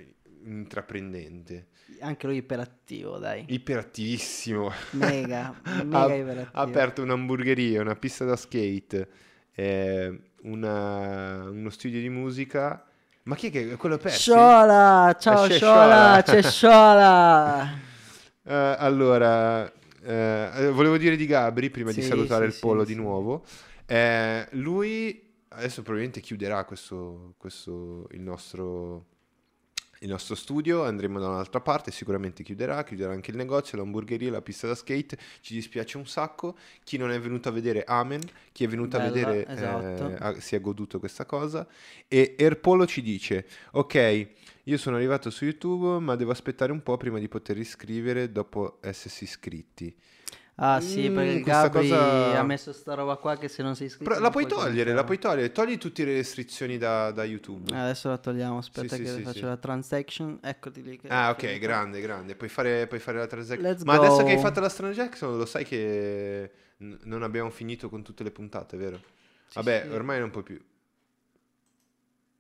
intraprendente,
Anche lui iperattivo, dai.
iperattivissimo.
Mega, mega
ha,
iperattivo.
ha aperto un'hamburgeria, una pista da skate, eh, una- uno studio di musica. Ma chi è che quello è Persi?
Sciola, ciao
c'è
Sciola, c'è Sciola.
Eh, allora, eh, volevo dire di Gabri prima di
Sì,
salutare
sì,
il polo
sì,
di nuovo. Eh, lui adesso probabilmente chiuderà questo, questo il nostro. Il nostro studio andremo da un'altra parte, sicuramente chiuderà, chiuderà anche il negozio, l'hamburgeria, la pista da skate. Ci dispiace un sacco. Chi non è venuto a vedere, amen. Chi è venuto a
Bella,
vedere
esatto.
eh, ha- si è goduto questa cosa. E Erpolo ci dice: Ok, io sono arrivato su YouTube, ma devo aspettare un po' prima di poter iscrivere dopo essersi iscritti.
Ah sì,
Mm,
perché
questa
Gabri
cosa-
ha messo sta roba qua che se non sei iscritto...
Però la puoi togliere, la puoi togliere. Togli tutte le restrizioni da, da YouTube.
Eh, Adesso la togliamo, aspetta
Sì,
che
sì,
faccio
sì.
la transaction, eccoti lì.
Ah, ok,
finita.
grande, grande. Puoi fare, puoi fare la transaction.
Let's
Ma adesso che hai
go.
fatto la transaction, lo sai che n- non abbiamo finito con tutte le puntate, vero? Vabbè, ormai non puoi più.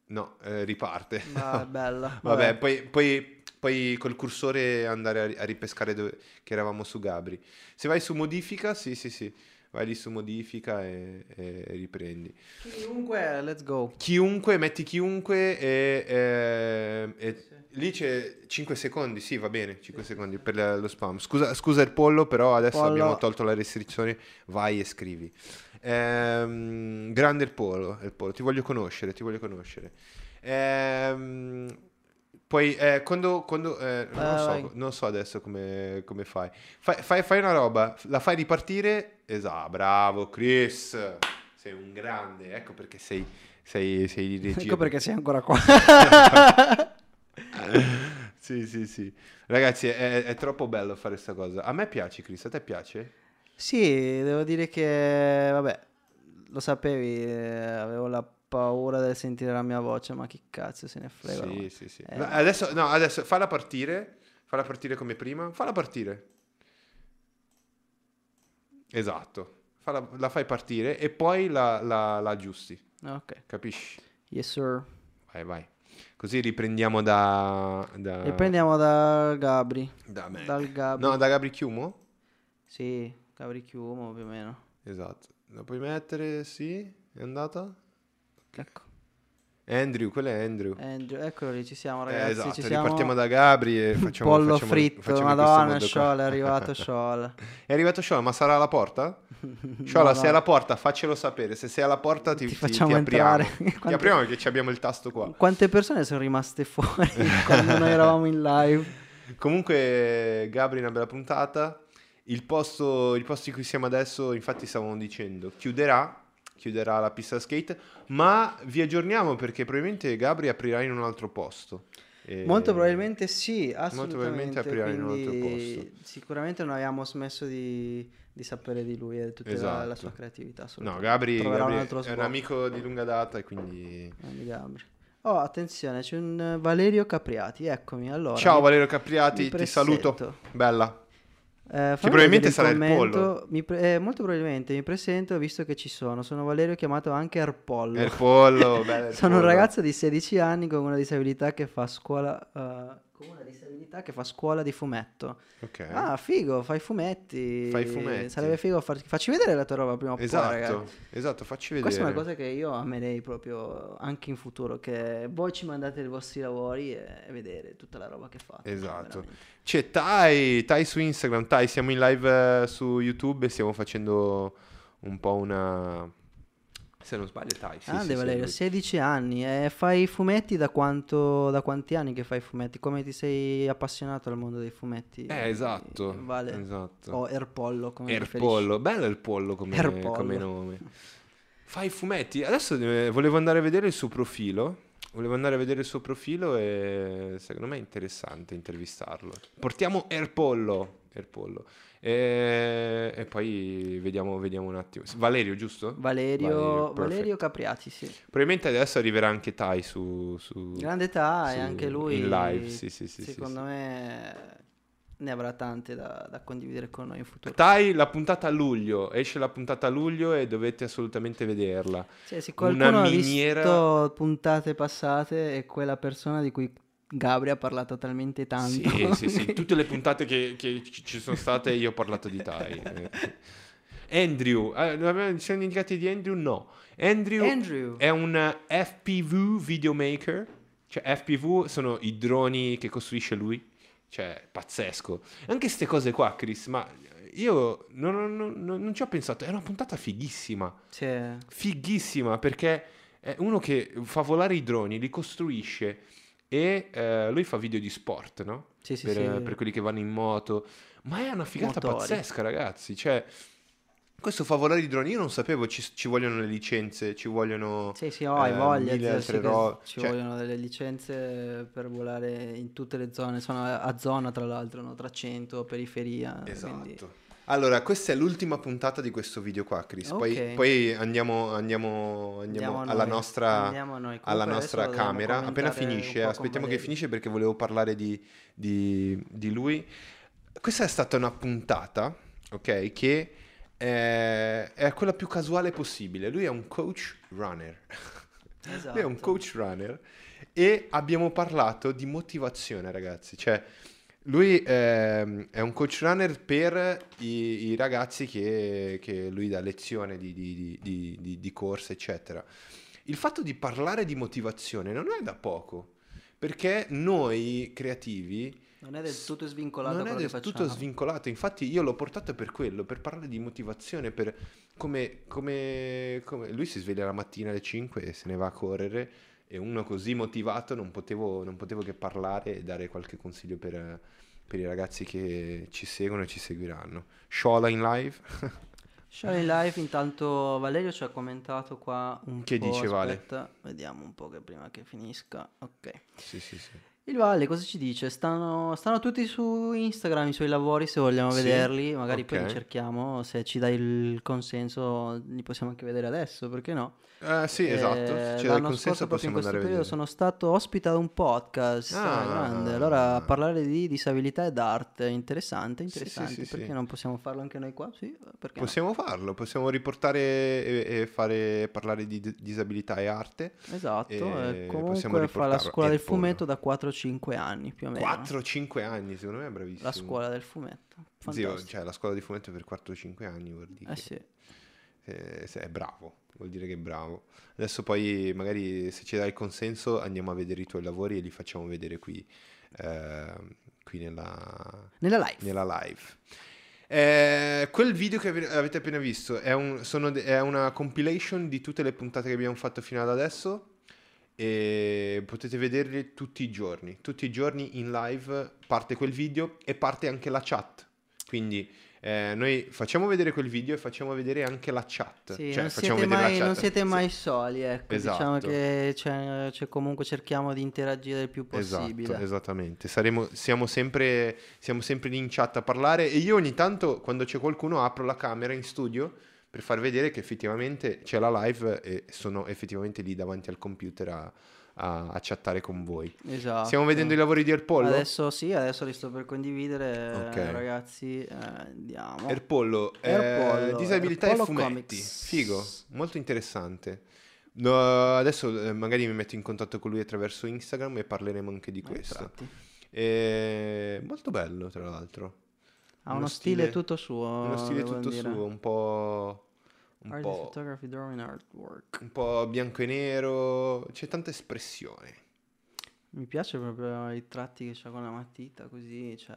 No, eh, riparte.
È bella.
Vabbè, poi, poi, poi col cursore andare a, ri- a ripescare dove, che eravamo su Gabri. Se vai su modifica, sì, sì, sì. Vai lì su modifica e, e riprendi.
Chiunque, let's go.
Chiunque, metti chiunque e, e- e lì c'è 5 secondi, sì va bene, 5 secondi per la- lo spam. Scusa, scusa il pollo, però adesso
Pollo.
abbiamo tolto la restrizione, vai e scrivi. Ehm, grande il pollo, il pollo, ti voglio conoscere, ti voglio conoscere. Ehm, poi eh, quando, quando eh, non,
Vai,
so, non so adesso come, come fai. Fai, fai. fai una roba, la fai ripartire, esatto, bravo Chris, sei un grande, ecco perché sei, sei, sei di regia.
Ecco perché sei ancora qua.
sì, sì, sì. Ragazzi, è, è troppo bello fare questa cosa. A me piace, Chris, a te piace?
Sì, devo dire che, vabbè, lo sapevi, eh, avevo la paura del sentire la mia voce, ma chi cazzo se ne frega.
Sì, sì, sì.
Eh.
Adesso, no, adesso falla partire, falla partire come prima, falla partire. Esatto, Falla- la fai partire e poi la, la- la aggiusti,
Ok,
capisci?
yes sir.
Vai, vai. Così riprendiamo da... da
Riprendiamo da Gabri.
Da me.
Dal Gabri.
No, da Gabri Chiumo?
Sì, Gabri Chiumo più o meno.
Esatto. La puoi mettere? Sì? È andata?
Ecco.
Andrew, quello è Andrew.
Andrew, eccolo lì, ci siamo
Eh,
ragazzi,
esatto,
ci siamo.
ripartiamo da Gabri e facciamo
Pollo
facciamo-
fritto,
facciamo
madonna. Sciola, è arrivato Sciola.
È arrivato Sciola, ma sarà alla porta? Sciola,
No,
sei
no.
alla porta, faccelo sapere. Se sei alla porta ti,
Ti
ti-
facciamo
ti apriamo.
entrare.
Ti
Quante-
apriamo perché abbiamo il tasto qua.
Quante persone sono rimaste fuori quando noi eravamo in live?
Comunque, Gabri, una bella puntata. Il posto, il posto in cui siamo adesso, infatti, stavamo dicendo, chiuderà, chiuderà la pista skate, ma vi aggiorniamo perché probabilmente Gabri aprirà in un altro posto. E-
Molto probabilmente sì, assolutamente.
Molto probabilmente aprirà in un altro posto.
Sicuramente non abbiamo smesso di, di sapere di lui e di tutta la- la,
Esatto.
sua creatività.
No. Gabri, Gabri
un
è un amico di lunga data e quindi...
Oh, attenzione, c'è un Valerio Capriati, eccomi. Allora,
Ciao Valerio Capriati, ti saluto. Bella.
Eh, fammi
probabilmente sarà il
commento.
pollo.
Mi pre- eh, molto probabilmente mi presento visto che ci sono. Sono Valerio, chiamato anche Erpollo.
È il pollo, bella il
Sono un ragazzo di 16 anni con una disabilità che fa scuola. eh, con una disabilità che fa scuola di fumetto.
Ok.
Ah, figo, fai fumetti.
Fai fumetti.
Sarebbe figo farci. Facci vedere la tua roba prima o poi,
esatto,
ragazzi.
esatto, facci vedere.
Questa è una cosa che io amerei proprio anche in futuro. Che voi ci mandate i vostri lavori e, e vedere tutta la roba che fate.
Esatto.
veramente.
C'è Tai, Tai su Instagram, Tai, siamo in live eh, su YouTube e stiamo facendo un po' una... Se non sbaglio Tai, sì,
Grande
sì, sì,
Valerio,
lui.
16 anni e fai fumetti da quanto, da quanti anni che fai fumetti? Come ti sei appassionato al mondo dei fumetti?
Eh, esatto,
Vale.
esatto.
O Erpollo, come.
Erpollo, bello il pollo come,
Erpollo.
come nome. Fai fumetti. Adesso eh, volevo andare a vedere il suo profilo. Volevo andare a vedere il suo profilo e secondo me è interessante intervistarlo. Portiamo Erpollo. Erpollo. E, e poi vediamo, vediamo un attimo. Valerio, giusto?
Valerio,
Valerio,
Valerio. Capriati, sì.
Probabilmente adesso arriverà anche Tai su, su-
Grande e
su-
anche lui.
in live. Sì, sì, sì, sì,
secondo
sì.
me ne avrà tante da, da condividere con noi in futuro.
Tai, la puntata a luglio. Esce la puntata a luglio e dovete assolutamente vederla.
Cioè, se
una
qualcuno ha
miniera-
visto puntate passate è quella persona di cui Gabri ha parlato talmente tanto.
Sì, sì, sì, tutte le puntate che, che ci sono state io ho parlato di Tai. Eh. Andrew, eh, abbiamo- ci siamo indicati di Andrew? No. Andrew,
Andrew.
è un FPV videomaker, cioè FPV sono i droni che costruisce lui, cioè pazzesco. Anche queste cose qua, Chris, ma io non, non- non- non ci ho pensato, è una puntata fighissima,
Cioè,
fighissima perché è uno che fa volare i droni, li costruisce e eh, lui fa video di sport, no?
sì, sì,
per,
sì.
per quelli che vanno in moto. Ma è una figata
Motori.
pazzesca, ragazzi. Cioè, questo fa volare i droni. Io non sapevo ci, ci vogliono le licenze, ci vogliono.
Sì, sì, ho hai
eh,
voglia,
mille
zio,
altre ro-
ci
cioè-
vogliono delle licenze per volare in tutte le zone, sono a zona tra l'altro, no? tra centro, periferia, quindi-
Esatto. Allora, questa è l'ultima puntata di questo video qua, Chris. Poi,
Ok.
poi andiamo, andiamo, andiamo
Andiamo
alla nostra,
andiamo
alla nostra camera. Appena finisce, aspettiamo che finisce perché volevo parlare di, di- di lui. Questa è stata una puntata, ok, che è, è quella più casuale possibile. Lui è un coach runner.
Esatto.
Lui è un coach runner e abbiamo parlato di motivazione, ragazzi. Cioè, lui ehm, è un coach runner per i, i ragazzi che, che lui dà lezione di, di, di, di, corsa, eccetera. Il fatto di parlare di motivazione non è da poco, perché noi creativi
Non è del tutto svincolato
non è del tutto svincolato. Infatti, io l'ho portato per quello, per parlare di motivazione, per come, come, come- lui si sveglia la mattina alle 5 e se ne va a correre. E uno così motivato non potevo, non potevo che parlare e dare qualche consiglio per, per i ragazzi che ci seguono e ci seguiranno. Shola in live.
Show in live, intanto Valerio ci ha commentato qua un
Che
po'.
dice, Vale?
aspetta, vediamo un po' che prima che finisca. Ok.
sì, sì, sì.
Il Valle cosa ci dice? Stanno, stanno tutti su Instagram i suoi lavori se vogliamo
Sì,
vederli, magari poi
ok.
li cerchiamo, se ci dai il consenso li possiamo anche vedere adesso, perché no?
Eh, sì, esatto.
Eh,
Ci dà il
l'anno scorso proprio
possiamo
in questo periodo sono stato ospite ad un podcast
Ah.
eh, grande, allora a parlare di disabilità ed arte, interessante,
Sì, sì,
interessante,
sì, sì.
perché non possiamo farlo anche noi qua? Sì, perché no?
Possiamo farlo, possiamo riportare e, e fare parlare di d- disabilità e arte.
Esatto,
E
e
possiamo
comunque fa la scuola del
pollo.
fumetto da 4-5 anni più o meno.
4-5 anni, secondo me è bravissimo.
La scuola del fumetto.
Zio, cioè la scuola di fumetto per 4-5 anni vuol dire.
Eh sì.
Se è bravo, vuol dire che è bravo. Adesso poi magari se ci dai il consenso andiamo a vedere i tuoi lavori e li facciamo vedere qui, eh, qui nella,
Nella live.
nella live. Eh, quel video che ave- avete appena visto è, un- sono è una compilation di tutte le puntate che abbiamo fatto fino ad adesso e potete vederli tutti i giorni. Tutti i giorni in live parte quel video e parte anche la chat. Quindi eh, noi facciamo vedere quel video e facciamo vedere anche la chat.
Sì,
Cioè,
non, siete mai,
la
non
chat.
siete mai soli, ecco. Diciamo
Esatto.
che c'è, c'è comunque cerchiamo di interagire il più
Esatto,
possibile.
esattamente. Saremo, siamo, sempre, siamo sempre lì in chat a parlare e io ogni tanto quando c'è qualcuno apro la camera in studio per far vedere che effettivamente c'è la live e sono effettivamente lì davanti al computer a, a- a chattare con voi.
Esatto.
Stiamo vedendo i lavori di Erpollo?
Adesso sì, adesso li sto per condividere,
Ok.
eh, ragazzi. eh, andiamo.
Erpollo, eh,
Erpollo,
disabilità
Erpollo
e fumetti.
Comics.
Figo, molto interessante. No, adesso eh, magari mi metto in contatto con lui attraverso Instagram e parleremo anche di
Eh,
questo. E... Molto bello, tra l'altro.
Ha uno, stile, tutto suo.
Uno stile tutto
dire.
suo, un po'. Un
Art
po',
photography, drawing, artwork.
un po' bianco e nero. C'è tanta espressione.
Mi piace proprio i tratti che c'ha con la matita, così, cioè...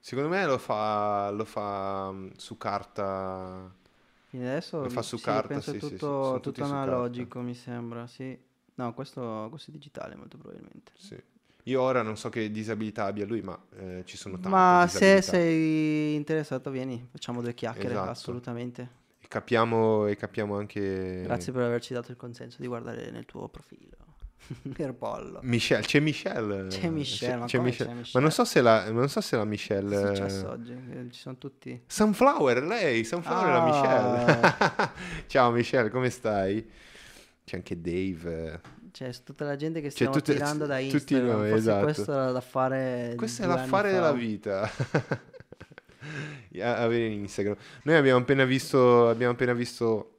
Secondo me lo fa, lo fa mm, su carta.
Fino adesso
Lo fa su
sì,
carta,
penso
sì, sì, sì,
tutto, tutto analogico, mi sembra, sì. No, questo, questo è digitale molto probabilmente.
Sì. Io ora non so che disabilità abbia lui, ma eh, ci sono tante
Ma se
disabilità.
sei interessato, vieni, facciamo due chiacchiere,
Esatto.
assolutamente.
Capiamo, e capiamo anche.
Grazie per averci dato il consenso di guardare nel tuo profilo. Erpollo.
Michelle, c'è Michelle.
C'è Michelle, ma
c'è Michelle.
c'è
Ma
Michelle?
non so se la, non so se la
Che è
Michelle.
successo oggi? Eh, Ci sono tutti...
Sunflower, lei, Sunflower è la
Ah.
Michelle. Ciao Michelle, come stai? C'è anche Dave.
C'è tutta la gente che stiamo
tutte-
tirando da
tutti
Instagram.
noi,
Forse
esatto.
questo era da fare
Questo è l'affare
fa.
della vita. Avere Instagram. Noi abbiamo appena visto, abbiamo appena visto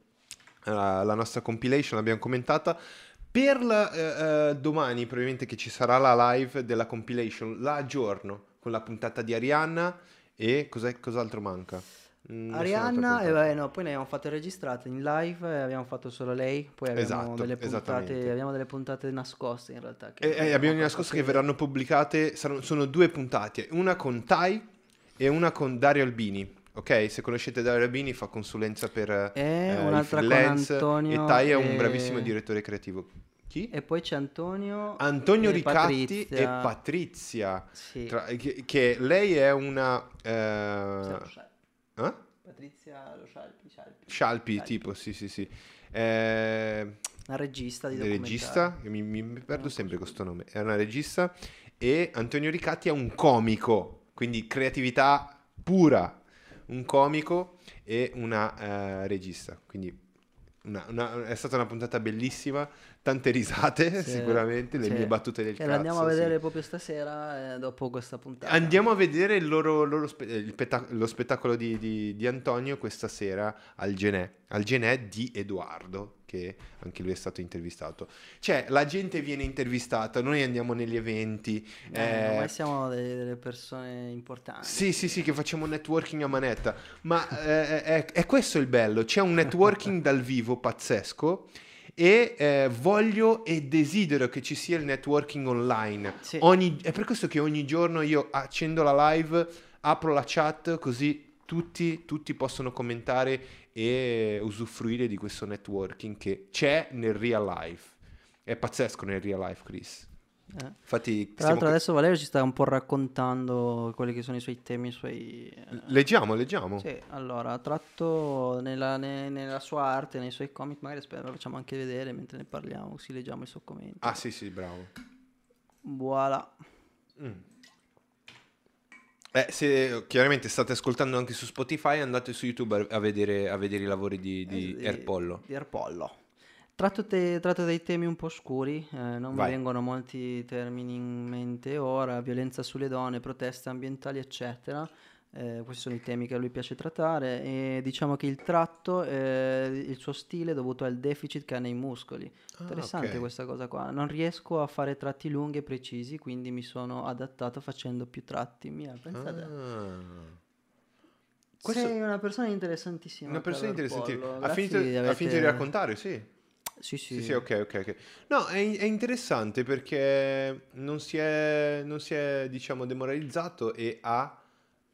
eh, la nostra compilation, l'abbiamo commentata. Per la- eh, domani, probabilmente che ci sarà la live della compilation, la aggiorno con la puntata di Arianna e cos'è- cos'altro manca? Mm,
Arianna, e vabbè, no, poi ne abbiamo fatto registrate in live, abbiamo fatto solo lei, poi abbiamo
Esatto,
delle puntate, abbiamo delle puntate nascoste in realtà. che
E,
abbiamo
abbiamo
fatto
nascosto che verranno pubblicate, saranno- sono due puntate, una con Tai e una con Dario Albini. Ok, se conoscete Dario Albini fa consulenza per
E
eh,
un'altra con Antonio
e Tai è un
e-
bravissimo direttore creativo. Chi?
E poi c'è Antonio.
Antonio
e
Ricatti
Patrizia.
e Patrizia.
Sì.
Tra- che, che lei è una... Eh, eh?
Patrizia Lo Scialpi, Scialpi.
Scialpi, tipo, sì, sì, sì. Eh,
Una regista di
regista, mi, mi- perdo sempre questo nome, è una regista e Antonio Ricatti è un comico, quindi creatività pura, un comico e una eh, regista, quindi una- una- è stata una puntata bellissima, tante risate
Sì,
sicuramente, le
sì.
mie battute del
E
cazzo.
andiamo a
sì.
vedere proprio stasera, eh, dopo questa puntata.
Andiamo a vedere il loro, loro spe- eh, peta- lo spettacolo di, di- di Antonio questa sera al Genè, al Genè di Edoardo, che anche lui è stato intervistato. Cioè, la gente viene intervistata, noi andiamo negli eventi.
Eh,
eh,
ormai siamo delle, delle persone importanti.
sì, sì, sì, che facciamo networking a manetta, ma eh, è, è questo il bello, c'è un networking dal vivo pazzesco e eh, voglio e desidero che ci sia il networking online.
Sì.
Ogni- è per questo che ogni giorno io accendo la live, apro la chat, così tutti, tutti possono commentare e usufruire di questo networking che c'è nel real life. È pazzesco nel real life, Chris.
Eh.
Infatti,
Tra l'altro
ca-
adesso Valerio ci sta un po' raccontando quelli che sono i suoi temi, i suoi... eh,
leggiamo, leggiamo.
Sì, allora, tratto nella, ne- nella sua arte, nei suoi comic, magari spero lo facciamo anche vedere mentre ne parliamo, così leggiamo i suoi commenti.
Ah, sì, sì, bravo.
Voilà.
Mm. Eh, se chiaramente state ascoltando anche su Spotify, andate su YouTube a, vedere, a vedere i lavori di, di
Eh,
Erpollo.
Di Erpollo. Tratto, te- tratto dei temi un po' scuri, eh, non mi
Vai.
vengono molti termini in mente ora, violenza sulle donne, proteste ambientali, eccetera. Eh, questi sono i temi che a lui piace trattare e diciamo che il tratto, eh, il suo stile è dovuto al deficit che ha nei muscoli.
Ah,
Interessante
ok.
questa cosa qua. Non riesco a fare tratti lunghi e precisi, quindi mi sono adattato facendo più tratti. Mia, pensa te.
Ah. Questo-
Sei una persona interessantissima.
Una persona.
Pollo.
Ha finito, ha finito di raccontare, sì.
Sì, sì.
Sì, sì, ok, ok, ok. No, è, è interessante perché non si è, non si è, diciamo, demoralizzato e ha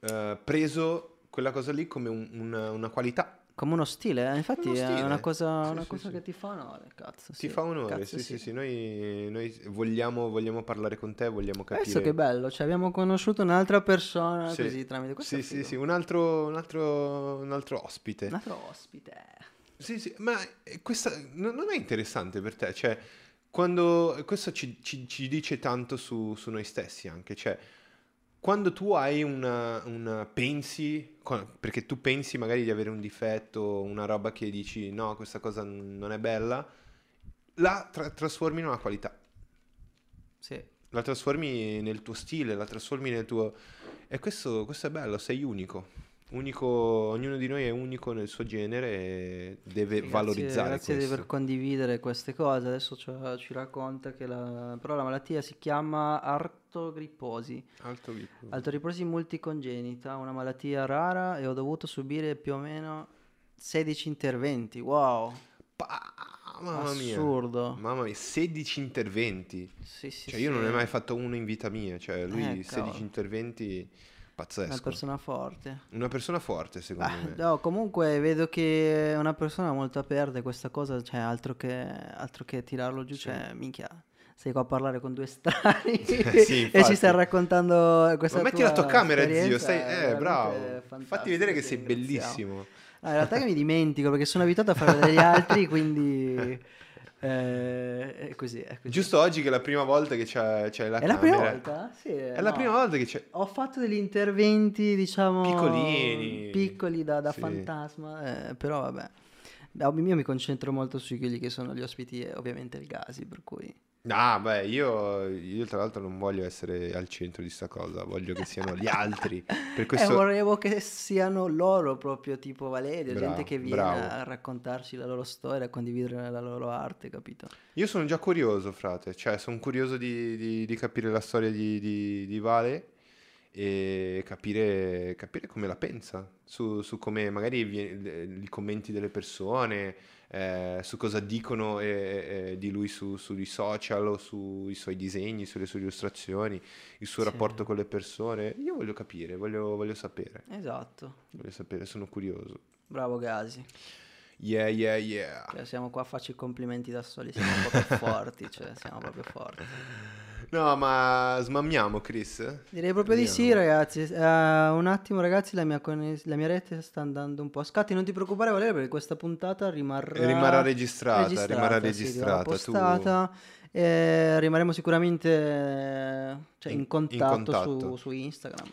eh, preso quella cosa lì come un- una, una qualità.
Come uno stile, eh? infatti
Uno
è
stile.
una cosa,
Sì,
una
sì,
cosa
sì.
che ti fa onore, cazzo.
Ti fa onore,
Cazzo,
sì, sì, sì. Noi, noi vogliamo, vogliamo parlare con te, vogliamo capire.
Adesso che bello, cioè abbiamo conosciuto un'altra persona
Sì.
così tramite questo.
Sì,
è
sì, sì, un altro, un altro, un altro ospite.
Un altro ospite.
Sì, sì, ma eh, questa non è interessante per te? Cioè, quando questo ci, ci- ci dice tanto su, su noi stessi anche, cioè, quando tu hai una, una pensi, perché tu pensi magari di avere un difetto, una roba che dici no, questa cosa non è bella, la tra- trasformi in una qualità,
Sì.
la trasformi nel tuo stile, la trasformi nel tuo... E questo, questo è bello, sei unico. Unico, ognuno di noi è unico nel suo genere e deve
Sì,
valorizzare
grazie, grazie di
questo.
aver condividere queste cose. Adesso ci, ci racconta che la, però la malattia si chiama artogripposi.
Alto grippo.
Artogripposi multicongenita, una malattia rara e ho dovuto subire più o meno 16 interventi. Wow,
Pa- mamma mia.
assurdo.
Mamma mia, 16 interventi.
Sì, sì,
Cioè io non ne
sì.
ho mai fatto uno in vita mia, cioè lui
Eh,
16
cavolo.
interventi, pazzesco.
Una persona forte.
Una persona forte secondo
Beh,
me.
no, comunque vedo che è una persona molto aperta e questa cosa, cioè altro che, altro che tirarlo giù, cioè minchia. Sei qua a parlare con due strani
Sì,
e ci stai raccontando questa
Ma metti la tua camera, zio, stai... Eh, bravo. Fatti vedere che sei bellissimo.
Ah, in realtà che mi dimentico perché sono abituato a fare vedere gli altri, quindi eh, è così, è così.
Giusto oggi che è la prima volta che c'è, c'è la
È la prima
camera.
volta? Sì,
È la
no.
prima volta che c'è...
Ho fatto degli interventi, diciamo,
Piccolini.
piccoli da, da
Sì.
fantasma, eh, però vabbè. Io mi concentro molto su quelli che sono gli ospiti e ovviamente il Gasi, per cui...
Ah, beh, io, io tra l'altro non voglio essere al centro di sta cosa, voglio che siano gli altri. Per
Eh,
questo...
vorrevo che siano loro proprio, tipo Valerio,
Bravo,
gente che viene
bravo.
a raccontarci la loro storia, a condividere la loro arte, capito?
Io sono già curioso, frate, cioè sono curioso di, di- di capire la storia di, di- di Vale e capire, capire come la pensa, su, su come magari vie- i commenti delle persone, eh, su cosa dicono eh, eh, di lui su- sui social o sui suoi disegni, sulle sue illustrazioni, il suo
Sì.
rapporto con le persone. Io voglio capire, voglio, voglio sapere,
Esatto,
voglio sapere, sono curioso.
bravo Gasi.
Yeah, yeah, yeah.
Cioè, siamo qua a farci i complimenti da soli, siamo proprio forti, cioè siamo proprio forti.
No, ma smammiamo, Chris?
Direi proprio di sì, ragazzi. Eh, un attimo, ragazzi, la mia, connes- la mia rete sta andando un po' a scatti. Non ti preoccupare, Valerio, perché questa puntata rimarrà,
Rimarrà registrata, rimarrà
sì,
registrata, tu-
postata. Eh, rimarremo sicuramente cioè, in,
In- in
contatto,
contatto.
Su, su Instagram.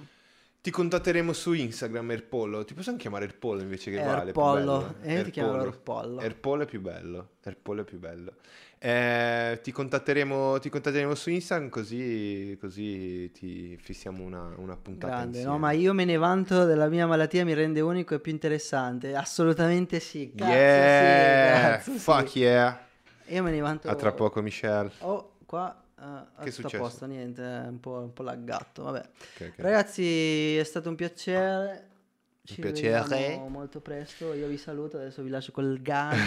Ti contatteremo su Instagram, Erpollo. Ti possiamo chiamare Erpollo invece che Vale? è più
Erpollo.
bello.
Eh, io ti chiamo
Erpollo.
Erpollo.
Erpollo è più bello. Erpollo è più bello. Eh, ti, contatteremo, ti contatteremo su Instagram così, così ti fissiamo una, una puntata
Grande,
insieme.
no? Ma io me ne vanto della mia malattia, mi rende unico e più interessante. Assolutamente sì. Cazzo
Yeah!
sì, cazzo sì.
Fuck yeah!
Io me ne vanto.
A tra poco, Michelle.
Oh, qua eh,
Che è successo?
posto, niente, un po', un po' laggato. Vabbè.
Ok, ok.
Ragazzi, è stato un piacere. Ci
piacere.
vediamo molto presto. Io vi saluto, adesso vi lascio col gas.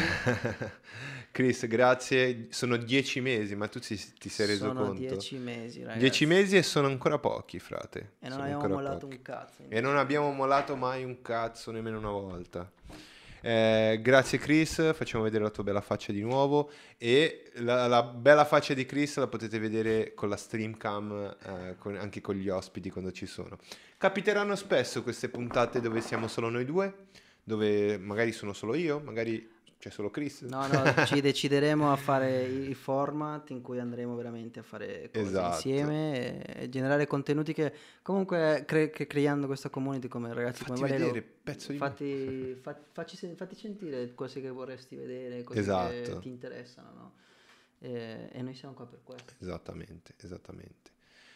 Chris, grazie. Sono dieci mesi, ma tu ti, ti sei reso
Sono
conto?
dieci mesi, ragazzi.
Dieci mesi e sono ancora pochi, frate.
E non
Sono
abbiamo mollato
pochi.
un cazzo.
E non abbiamo mollato mai un cazzo, nemmeno una volta. Eh, grazie Chris, facciamo vedere la tua bella faccia di nuovo. E la, la bella faccia di Chris la potete vedere con la stream cam eh, con- anche con gli ospiti quando ci sono. Capiteranno spesso queste puntate dove siamo solo noi due, dove magari sono solo io, magari c'è solo Chris.
No, no, ci decideremo a fare i format in cui andremo veramente a fare cose
Esatto.
insieme e, generare contenuti che comunque cre- che creando questa community come ragazzi
Fatti
come
vedere, pezzo di...
fatti, fa- facci, fatti sentire cose che vorresti vedere, cose che
Esatto.
ti interessano, no? E, e noi siamo qua per questo.
Esattamente, esattamente.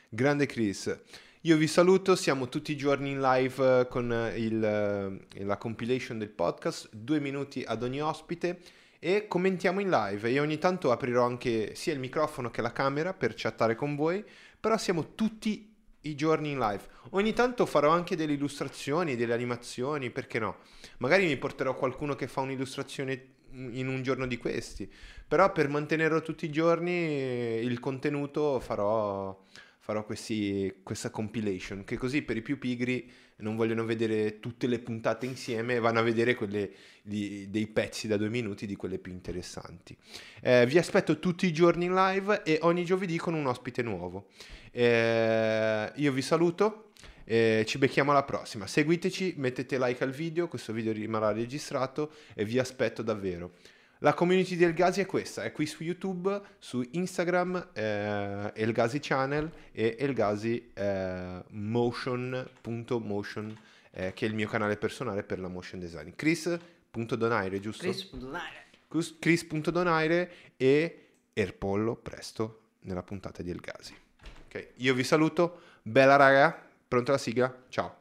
Grande Chris, io vi saluto, siamo tutti i giorni in live eh, con eh, il, eh, la compilation del podcast, due minuti ad ogni ospite e commentiamo in live. Io ogni tanto aprirò anche sia il microfono che la camera per chattare con voi, però siamo tutti i giorni in live. Ogni tanto farò anche delle illustrazioni, delle animazioni, perché no? Magari mi porterò qualcuno che fa un'illustrazione in un giorno di questi. Però per mantenerlo tutti i giorni il contenuto farò, farò questi, questa compilation, che così per i più pigri non vogliono vedere tutte le puntate insieme, vanno a vedere quelle di, dei pezzi da due minuti di quelle più interessanti. Eh, vi aspetto tutti i giorni in live e ogni giovedì con un ospite nuovo. Eh, io vi saluto. Eh, ci becchiamo alla prossima. Seguiteci, mettete like al video, questo video rimarrà registrato e vi aspetto davvero. La community del Gazi è questa, è qui su YouTube, su Instagram, eh, Elgazi Channel e Elgazi eh, Motion.motion, eh, che è il mio canale personale per la motion design. Chris.donaire, giusto?
Chris.donaire.
Chris.donaire e Erpollo presto nella puntata di Elgazi. Ok, io vi saluto, bella raga, pronta la sigla? Ciao.